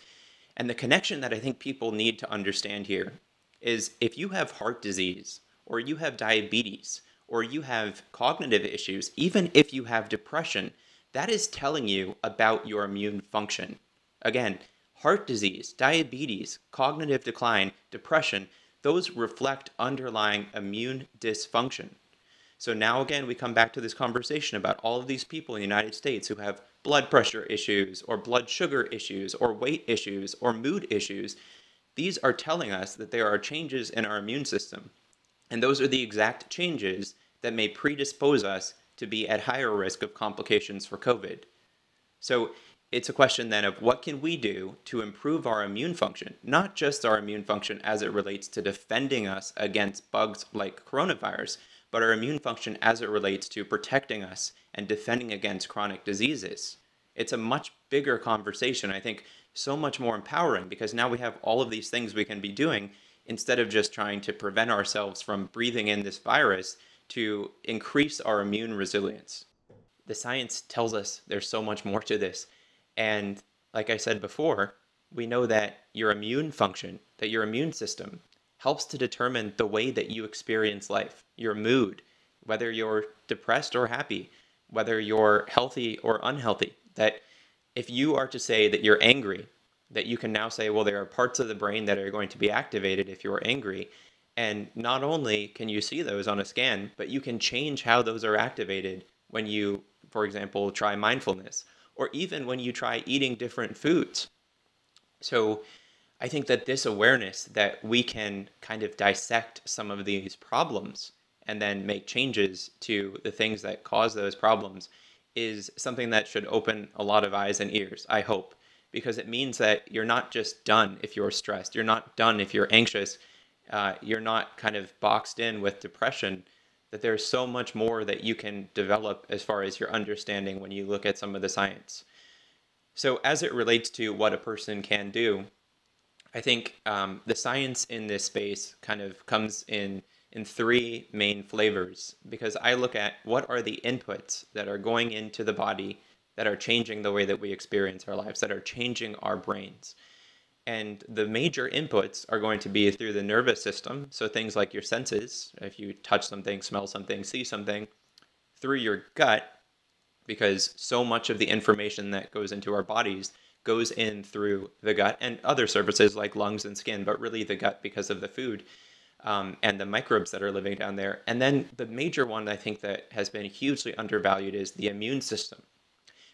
And the connection that I think people need to understand here is if you have heart disease, or you have diabetes, or you have cognitive issues, even if you have depression, that is telling you about your immune function. Again, heart disease, diabetes, cognitive decline, depression, those reflect underlying immune dysfunction. So now again, we come back to this conversation about all of these people in the United States who have blood pressure issues, or blood sugar issues, or weight issues, or mood issues. These are telling us that there are changes in our immune system. And those are the exact changes that may predispose us to be at higher risk of complications for COVID. So it's a question then of what can we do to improve our immune function, not just our immune function as it relates to defending us against bugs like coronavirus, but our immune function as it relates to protecting us and defending against chronic diseases. It's a much bigger conversation, I think so much more empowering because now we have all of these things we can be doing instead of just trying to prevent ourselves from breathing in this virus to increase our immune resilience. The science tells us there's so much more to this. And like I said before, we know that your immune function, that your immune system helps to determine the way that you experience life, your mood, whether you're depressed or happy, whether you're healthy or unhealthy. That if you are to say that you're angry, that you can now say, well, there are parts of the brain that are going to be activated if you're angry. And not only can you see those on a scan, but you can change how those are activated when you, for example, try mindfulness or even when you try eating different foods. So I think that this awareness that we can kind of dissect some of these problems and then make changes to the things that cause those problems is something that should open a lot of eyes and ears, I hope, because it means that you're not just done if you're stressed, you're not done if you're anxious, uh, you're not kind of boxed in with depression that there's so much more that you can develop as far as your understanding when you look at some of the science. So, as it relates to what a person can do, I think um, the science in this space kind of comes in in three main flavors because I look at what are the inputs that are going into the body that are changing the way that we experience our lives, that are changing our brains. And the major inputs are going to be through the nervous system. So things like your senses, if you touch something, smell something, see something, through your gut, because so much of the information that goes into our bodies goes in through the gut and other surfaces like lungs and skin, but really the gut because of the food um, and the microbes that are living down there. And then the major one I think that has been hugely undervalued is the immune system.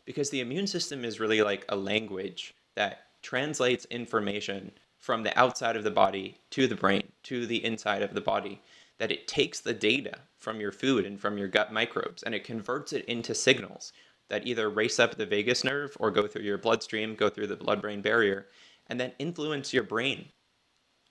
Because the immune system is really like a language that translates information from the outside of the body to the brain, to the inside of the body. That it takes the data from your food and from your gut microbes and it converts it into signals that either race up the vagus nerve or go through your bloodstream, go through the blood brain barrier, and then influence your brain.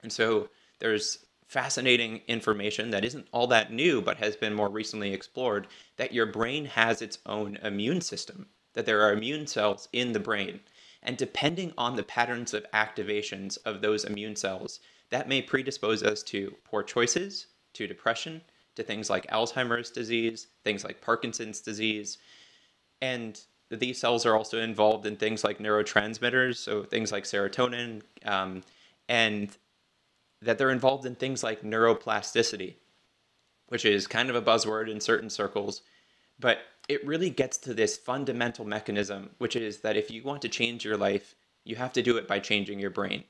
And so there's fascinating information that isn't all that new but has been more recently explored that your brain has its own immune system, that there are immune cells in the brain and depending on the patterns of activations of those immune cells, that may predispose us to poor choices, to depression, to things like Alzheimer's disease, things like Parkinson's disease. And these cells are also involved in things like neurotransmitters, so things like serotonin, um, and that they're involved in things like neuroplasticity, which is kind of a buzzword in certain circles, but it really gets to this fundamental mechanism, which is that if you want to change your life, you have to do it by changing your brain.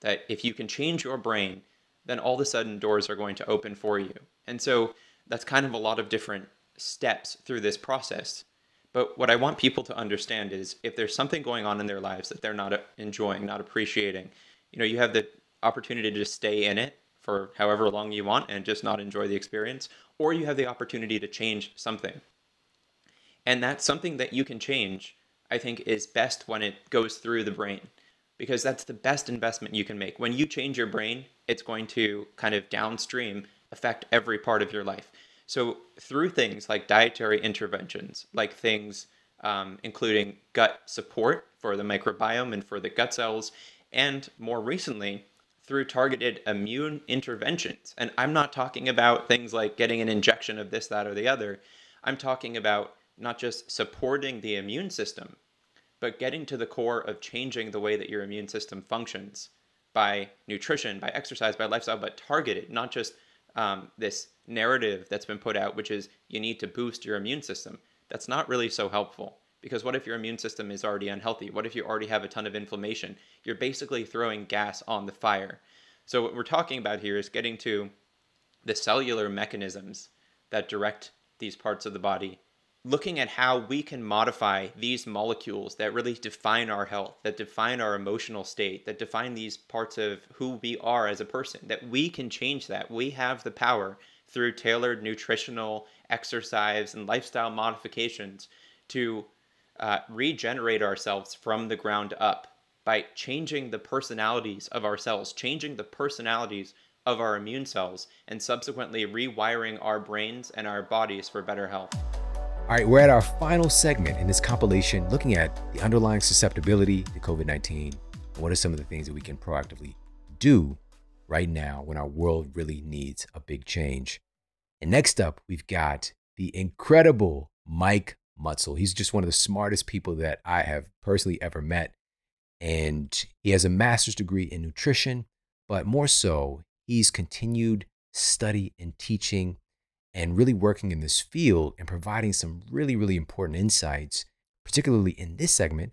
That if you can change your brain, then all of a sudden doors are going to open for you. And so that's kind of a lot of different steps through this process. But what I want people to understand is if there's something going on in their lives that they're not uh, enjoying, not appreciating, you know, you have the opportunity to stay in it for however long you want and just not enjoy the experience, or you have the opportunity to change something. And that's something that you can change, I think, is best when it goes through the brain because that's the best investment you can make. When you change your brain, it's going to kind of downstream affect every part of your life. So, through things like dietary interventions, like things um, including gut support for the microbiome and for the gut cells, and more recently, through targeted immune interventions. And I'm not talking about things like getting an injection of this, that, or the other. I'm talking about not just supporting the immune system, but getting to the core of changing the way that your immune system functions by nutrition, by exercise, by lifestyle, but targeted, not just um, this narrative that's been put out, which is you need to boost your immune system. That's not really so helpful. Because what if your immune system is already unhealthy? What if you already have a ton of inflammation? You're basically throwing gas on the fire. So, what we're talking about here is getting to the cellular mechanisms that direct these parts of the body, looking at how we can modify these molecules that really define our health, that define our emotional state, that define these parts of who we are as a person, that we can change that. We have the power through tailored nutritional exercise and lifestyle modifications to uh, regenerate ourselves from the ground up by changing the personalities of our cells, changing the personalities of our immune cells, and subsequently rewiring our brains and our bodies for better health. All right, we're at our final segment in this compilation looking at the underlying susceptibility to COVID 19. What are some of the things that we can proactively do right now when our world really needs a big change? And next up, we've got the incredible Mike Mutzel. He's just one of the smartest people that I have personally ever met. And he has a master's degree in nutrition, but more so, he's continued study and teaching and really working in this field and providing some really, really important insights, particularly in this segment.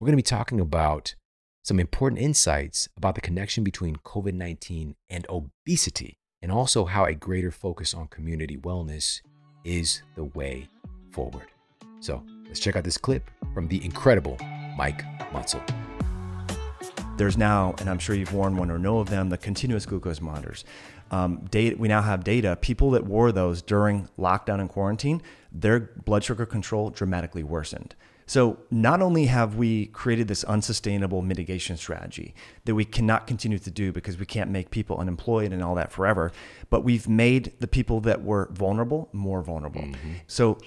We're going to be talking about some important insights about the connection between COVID 19 and obesity, and also how a greater focus on community wellness is the way forward. So let's check out this clip from the incredible Mike Mutzel. There's now, and I'm sure you've worn one or know of them, the continuous glucose monitors. Um, data, we now have data. People that wore those during lockdown and quarantine, their blood sugar control dramatically worsened. So not only have we created this unsustainable mitigation strategy that we cannot continue to do because we can't make people unemployed and all that forever, but we've made the people that were vulnerable more vulnerable. Mm-hmm. So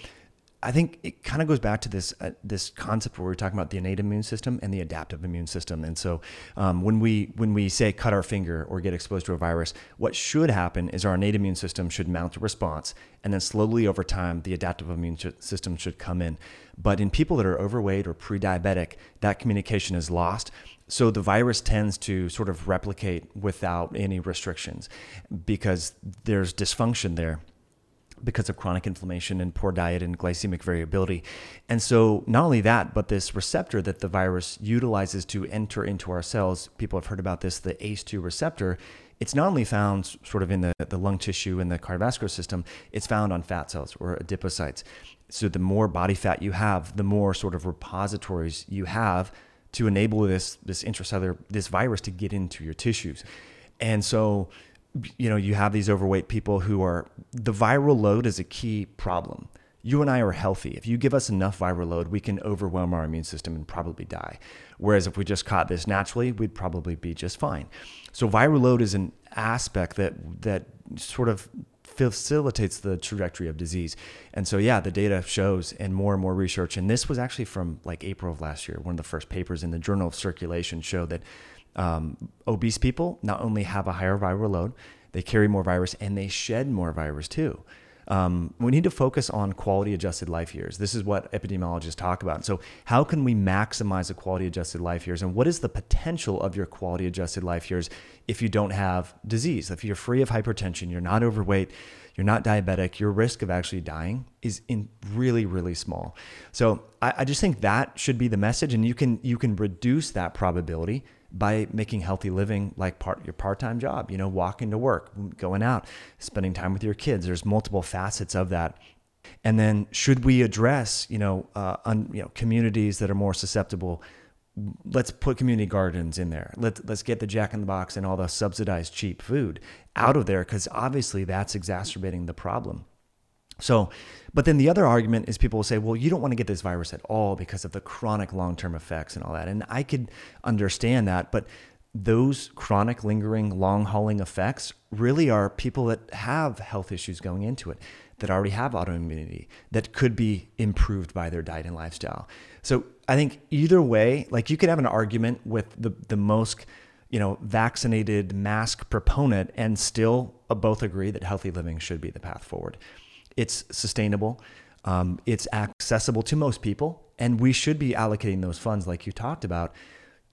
I think it kind of goes back to this uh, this concept where we're talking about the innate immune system and the adaptive immune system. And so, um, when we when we say cut our finger or get exposed to a virus, what should happen is our innate immune system should mount a response, and then slowly over time, the adaptive immune system should come in. But in people that are overweight or pre-diabetic, that communication is lost. So the virus tends to sort of replicate without any restrictions because there's dysfunction there because of chronic inflammation and poor diet and glycemic variability. And so, not only that, but this receptor that the virus utilizes to enter into our cells, people have heard about this, the ACE2 receptor. It's not only found sort of in the, the lung tissue and the cardiovascular system, it's found on fat cells or adipocytes. So, the more body fat you have, the more sort of repositories you have to enable this, this intracellular, this virus to get into your tissues. And so, you know, you have these overweight people who are the viral load is a key problem. You and I are healthy. If you give us enough viral load, we can overwhelm our immune system and probably die. Whereas if we just caught this naturally, we'd probably be just fine. So viral load is an aspect that that sort of facilitates the trajectory of disease. And so, yeah, the data shows, and more and more research, and this was actually from like April of last year. One of the first papers in the Journal of Circulation showed that um, obese people not only have a higher viral load, they carry more virus and they shed more virus too. Um, we need to focus on quality adjusted life years. This is what epidemiologists talk about. So, how can we maximize the quality adjusted life years? And what is the potential of your quality adjusted life years if you don't have disease? If you're free of hypertension, you're not overweight, you're not diabetic, your risk of actually dying is in really, really small. So, I, I just think that should be the message, and you can you can reduce that probability by making healthy living like part your part-time job you know walking to work going out spending time with your kids. There's multiple facets of that. And then should we address you know uh, un, you know communities that are more susceptible? Let's put community gardens in there. Let's let's get the jack in the box and all the subsidized cheap food out of there because obviously that's exacerbating the problem. So, but then the other argument is people will say, well, you don't want to get this virus at all because of the chronic long term effects and all that. And I could understand that. But those chronic, lingering, long hauling effects really are people that have health issues going into it, that already have autoimmunity, that could be improved by their diet and lifestyle. So I think either way, like you could have an argument with the, the most, you know, vaccinated mask proponent and still uh, both agree that healthy living should be the path forward. It's sustainable. Um, it's accessible to most people, and we should be allocating those funds, like you talked about,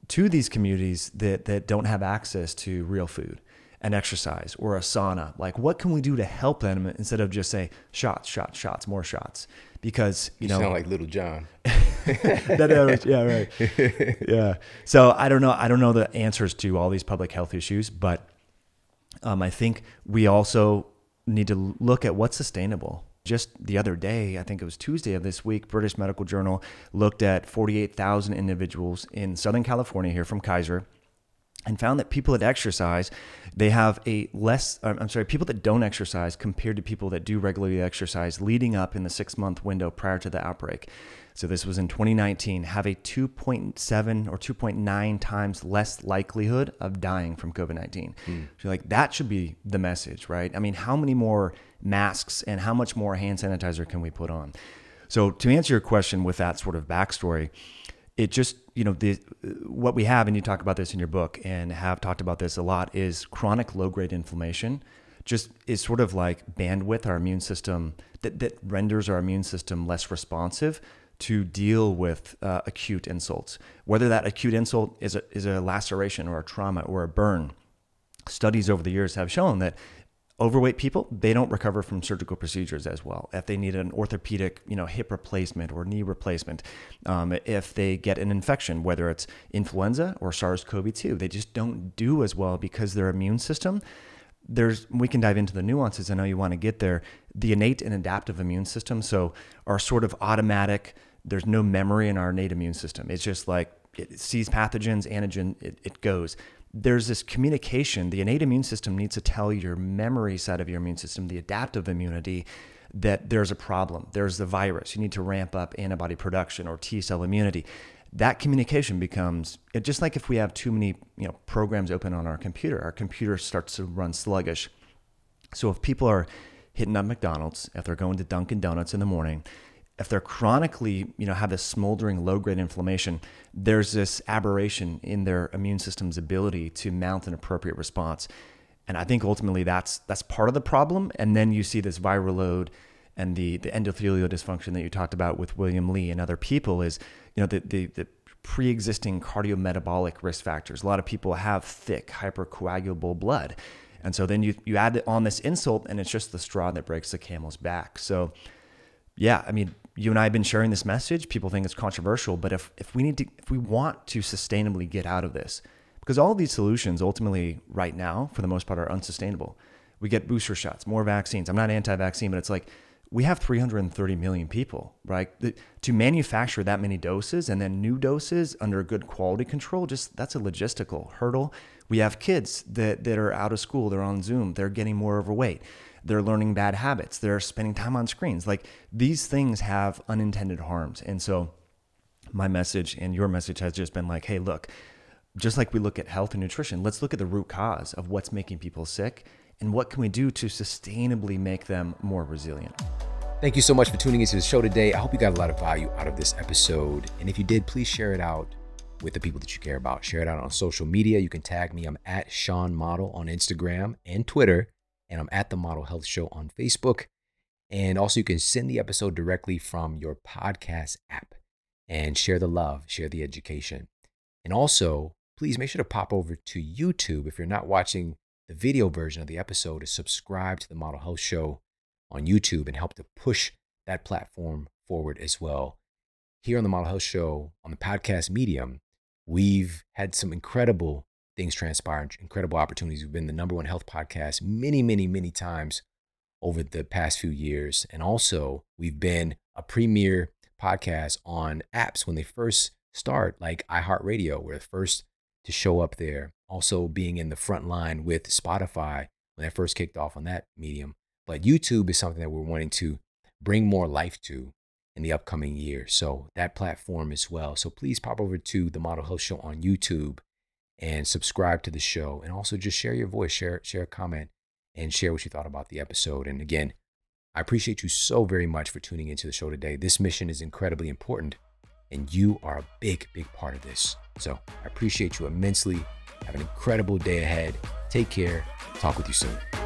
to these communities that, that don't have access to real food and exercise or a sauna. Like, what can we do to help them instead of just say shots, shots, shots, more shots? Because you, You know, sound like Lil Jon. that, yeah, right. Yeah. So I don't know. I don't know the answers to all these public health issues, but um, I think we also need to look at what's sustainable. Just the other day, I think it was Tuesday of this week, British Medical Journal looked at 48,000 individuals in Southern California here from Kaiser and found that people that exercise, they have a less, uh, I'm sorry, people that don't exercise compared to people that do regularly exercise leading up in the six month window prior to the outbreak. So this was in 2019, have a 2.7 or 2.9 times less likelihood of dying from COVID 19. So, like, that should be the message, right? I mean, how many more masks and how much more hand sanitizer can we put on? So, to answer your question with that sort of backstory, it just you know the what we have and you talk about this in your book and have talked about this a lot is chronic low grade inflammation just is sort of like bandwidth our immune system that, that renders our immune system less responsive to deal with uh, acute insults. Whether that acute insult is a, is a laceration or a trauma or a burn studies over the years have shown that overweight people they don't recover from surgical procedures as well. If they need an orthopedic you know hip replacement or knee replacement um, if they get an infection whether it's influenza or sars-cov-2 they just don't do as well because their immune system there's we can dive into the nuances. I know you want to get there. The innate and adaptive immune system so our sort of automatic there's no memory in our innate immune system. It's just like it sees pathogens antigen it, it goes there's this communication. The innate immune system needs to tell your memory side of your immune system, the adaptive immunity, that there's a problem. There's the virus. You need to ramp up antibody production or T cell immunity. That communication becomes just like if we have too many you know programs open on our computer, our computer starts to run sluggish. So if people are hitting up McDonald's, if they're going to Dunkin' Donuts in the morning, if they're chronically, you know, have this smoldering low-grade inflammation, there's this aberration in their immune system's ability to mount an appropriate response. And I think ultimately that's that's part of the problem. And then you see this viral load and the the endothelial dysfunction that you talked about with William Li and other people is, you know, the the, the pre-existing cardiometabolic risk factors. A lot of people have thick hypercoagulable blood. And so then you you add on this insult and it's just the straw that breaks the camel's back. So yeah, I mean, you and I have been sharing this message. People think it's controversial, but if, if we need to, if we want to sustainably get out of this, because all these solutions ultimately right now, for the most part, are unsustainable. We get booster shots, more vaccines. I'm not anti-vaccine, but it's like we have 330 million people, right? To manufacture that many doses and then new doses under good quality control, just that's a logistical hurdle. We have kids that, that are out of school, they're on Zoom, they're getting more overweight they're learning bad habits, they're spending time on screens. Like these things have unintended harms. And so my message and your message has just been like, hey, look, just like we look at health and nutrition, let's look at the root cause of what's making people sick and what can we do to sustainably make them more resilient. Thank you so much for tuning into the show today. I hope you got a lot of value out of this episode. And if you did, please share it out with the people that you care about. Share it out on social media. You can tag me. I'm at Shawn Model on Instagram and Twitter and I'm at the Model Health Show on Facebook. And also, you can send the episode directly from your podcast app and share the love, share the education. And also, please make sure to pop over to YouTube if you're not watching the video version of the episode, to subscribe to the Model Health Show on YouTube and help to push that platform forward as well. Here on the Model Health Show, on the podcast medium, we've had some incredible things transpire, incredible opportunities. We've been the number one health podcast many, many, many times over the past few years. And also, we've been a premier podcast on apps when they first start, like iHeartRadio. We're the first to show up there. Also, being in the front line with Spotify when that first kicked off on that medium. But YouTube is something that we're wanting to bring more life to in the upcoming year. So, that platform as well. So, please pop over to the Model Health Show on YouTube and subscribe to the show. And also just share your voice, share, share a comment, and share what you thought about the episode. And again, I appreciate you so very much for tuning into the show today. This mission is incredibly important, and you are a big, big part of this. So I appreciate you immensely. Have an incredible day ahead. Take care. Talk with you soon.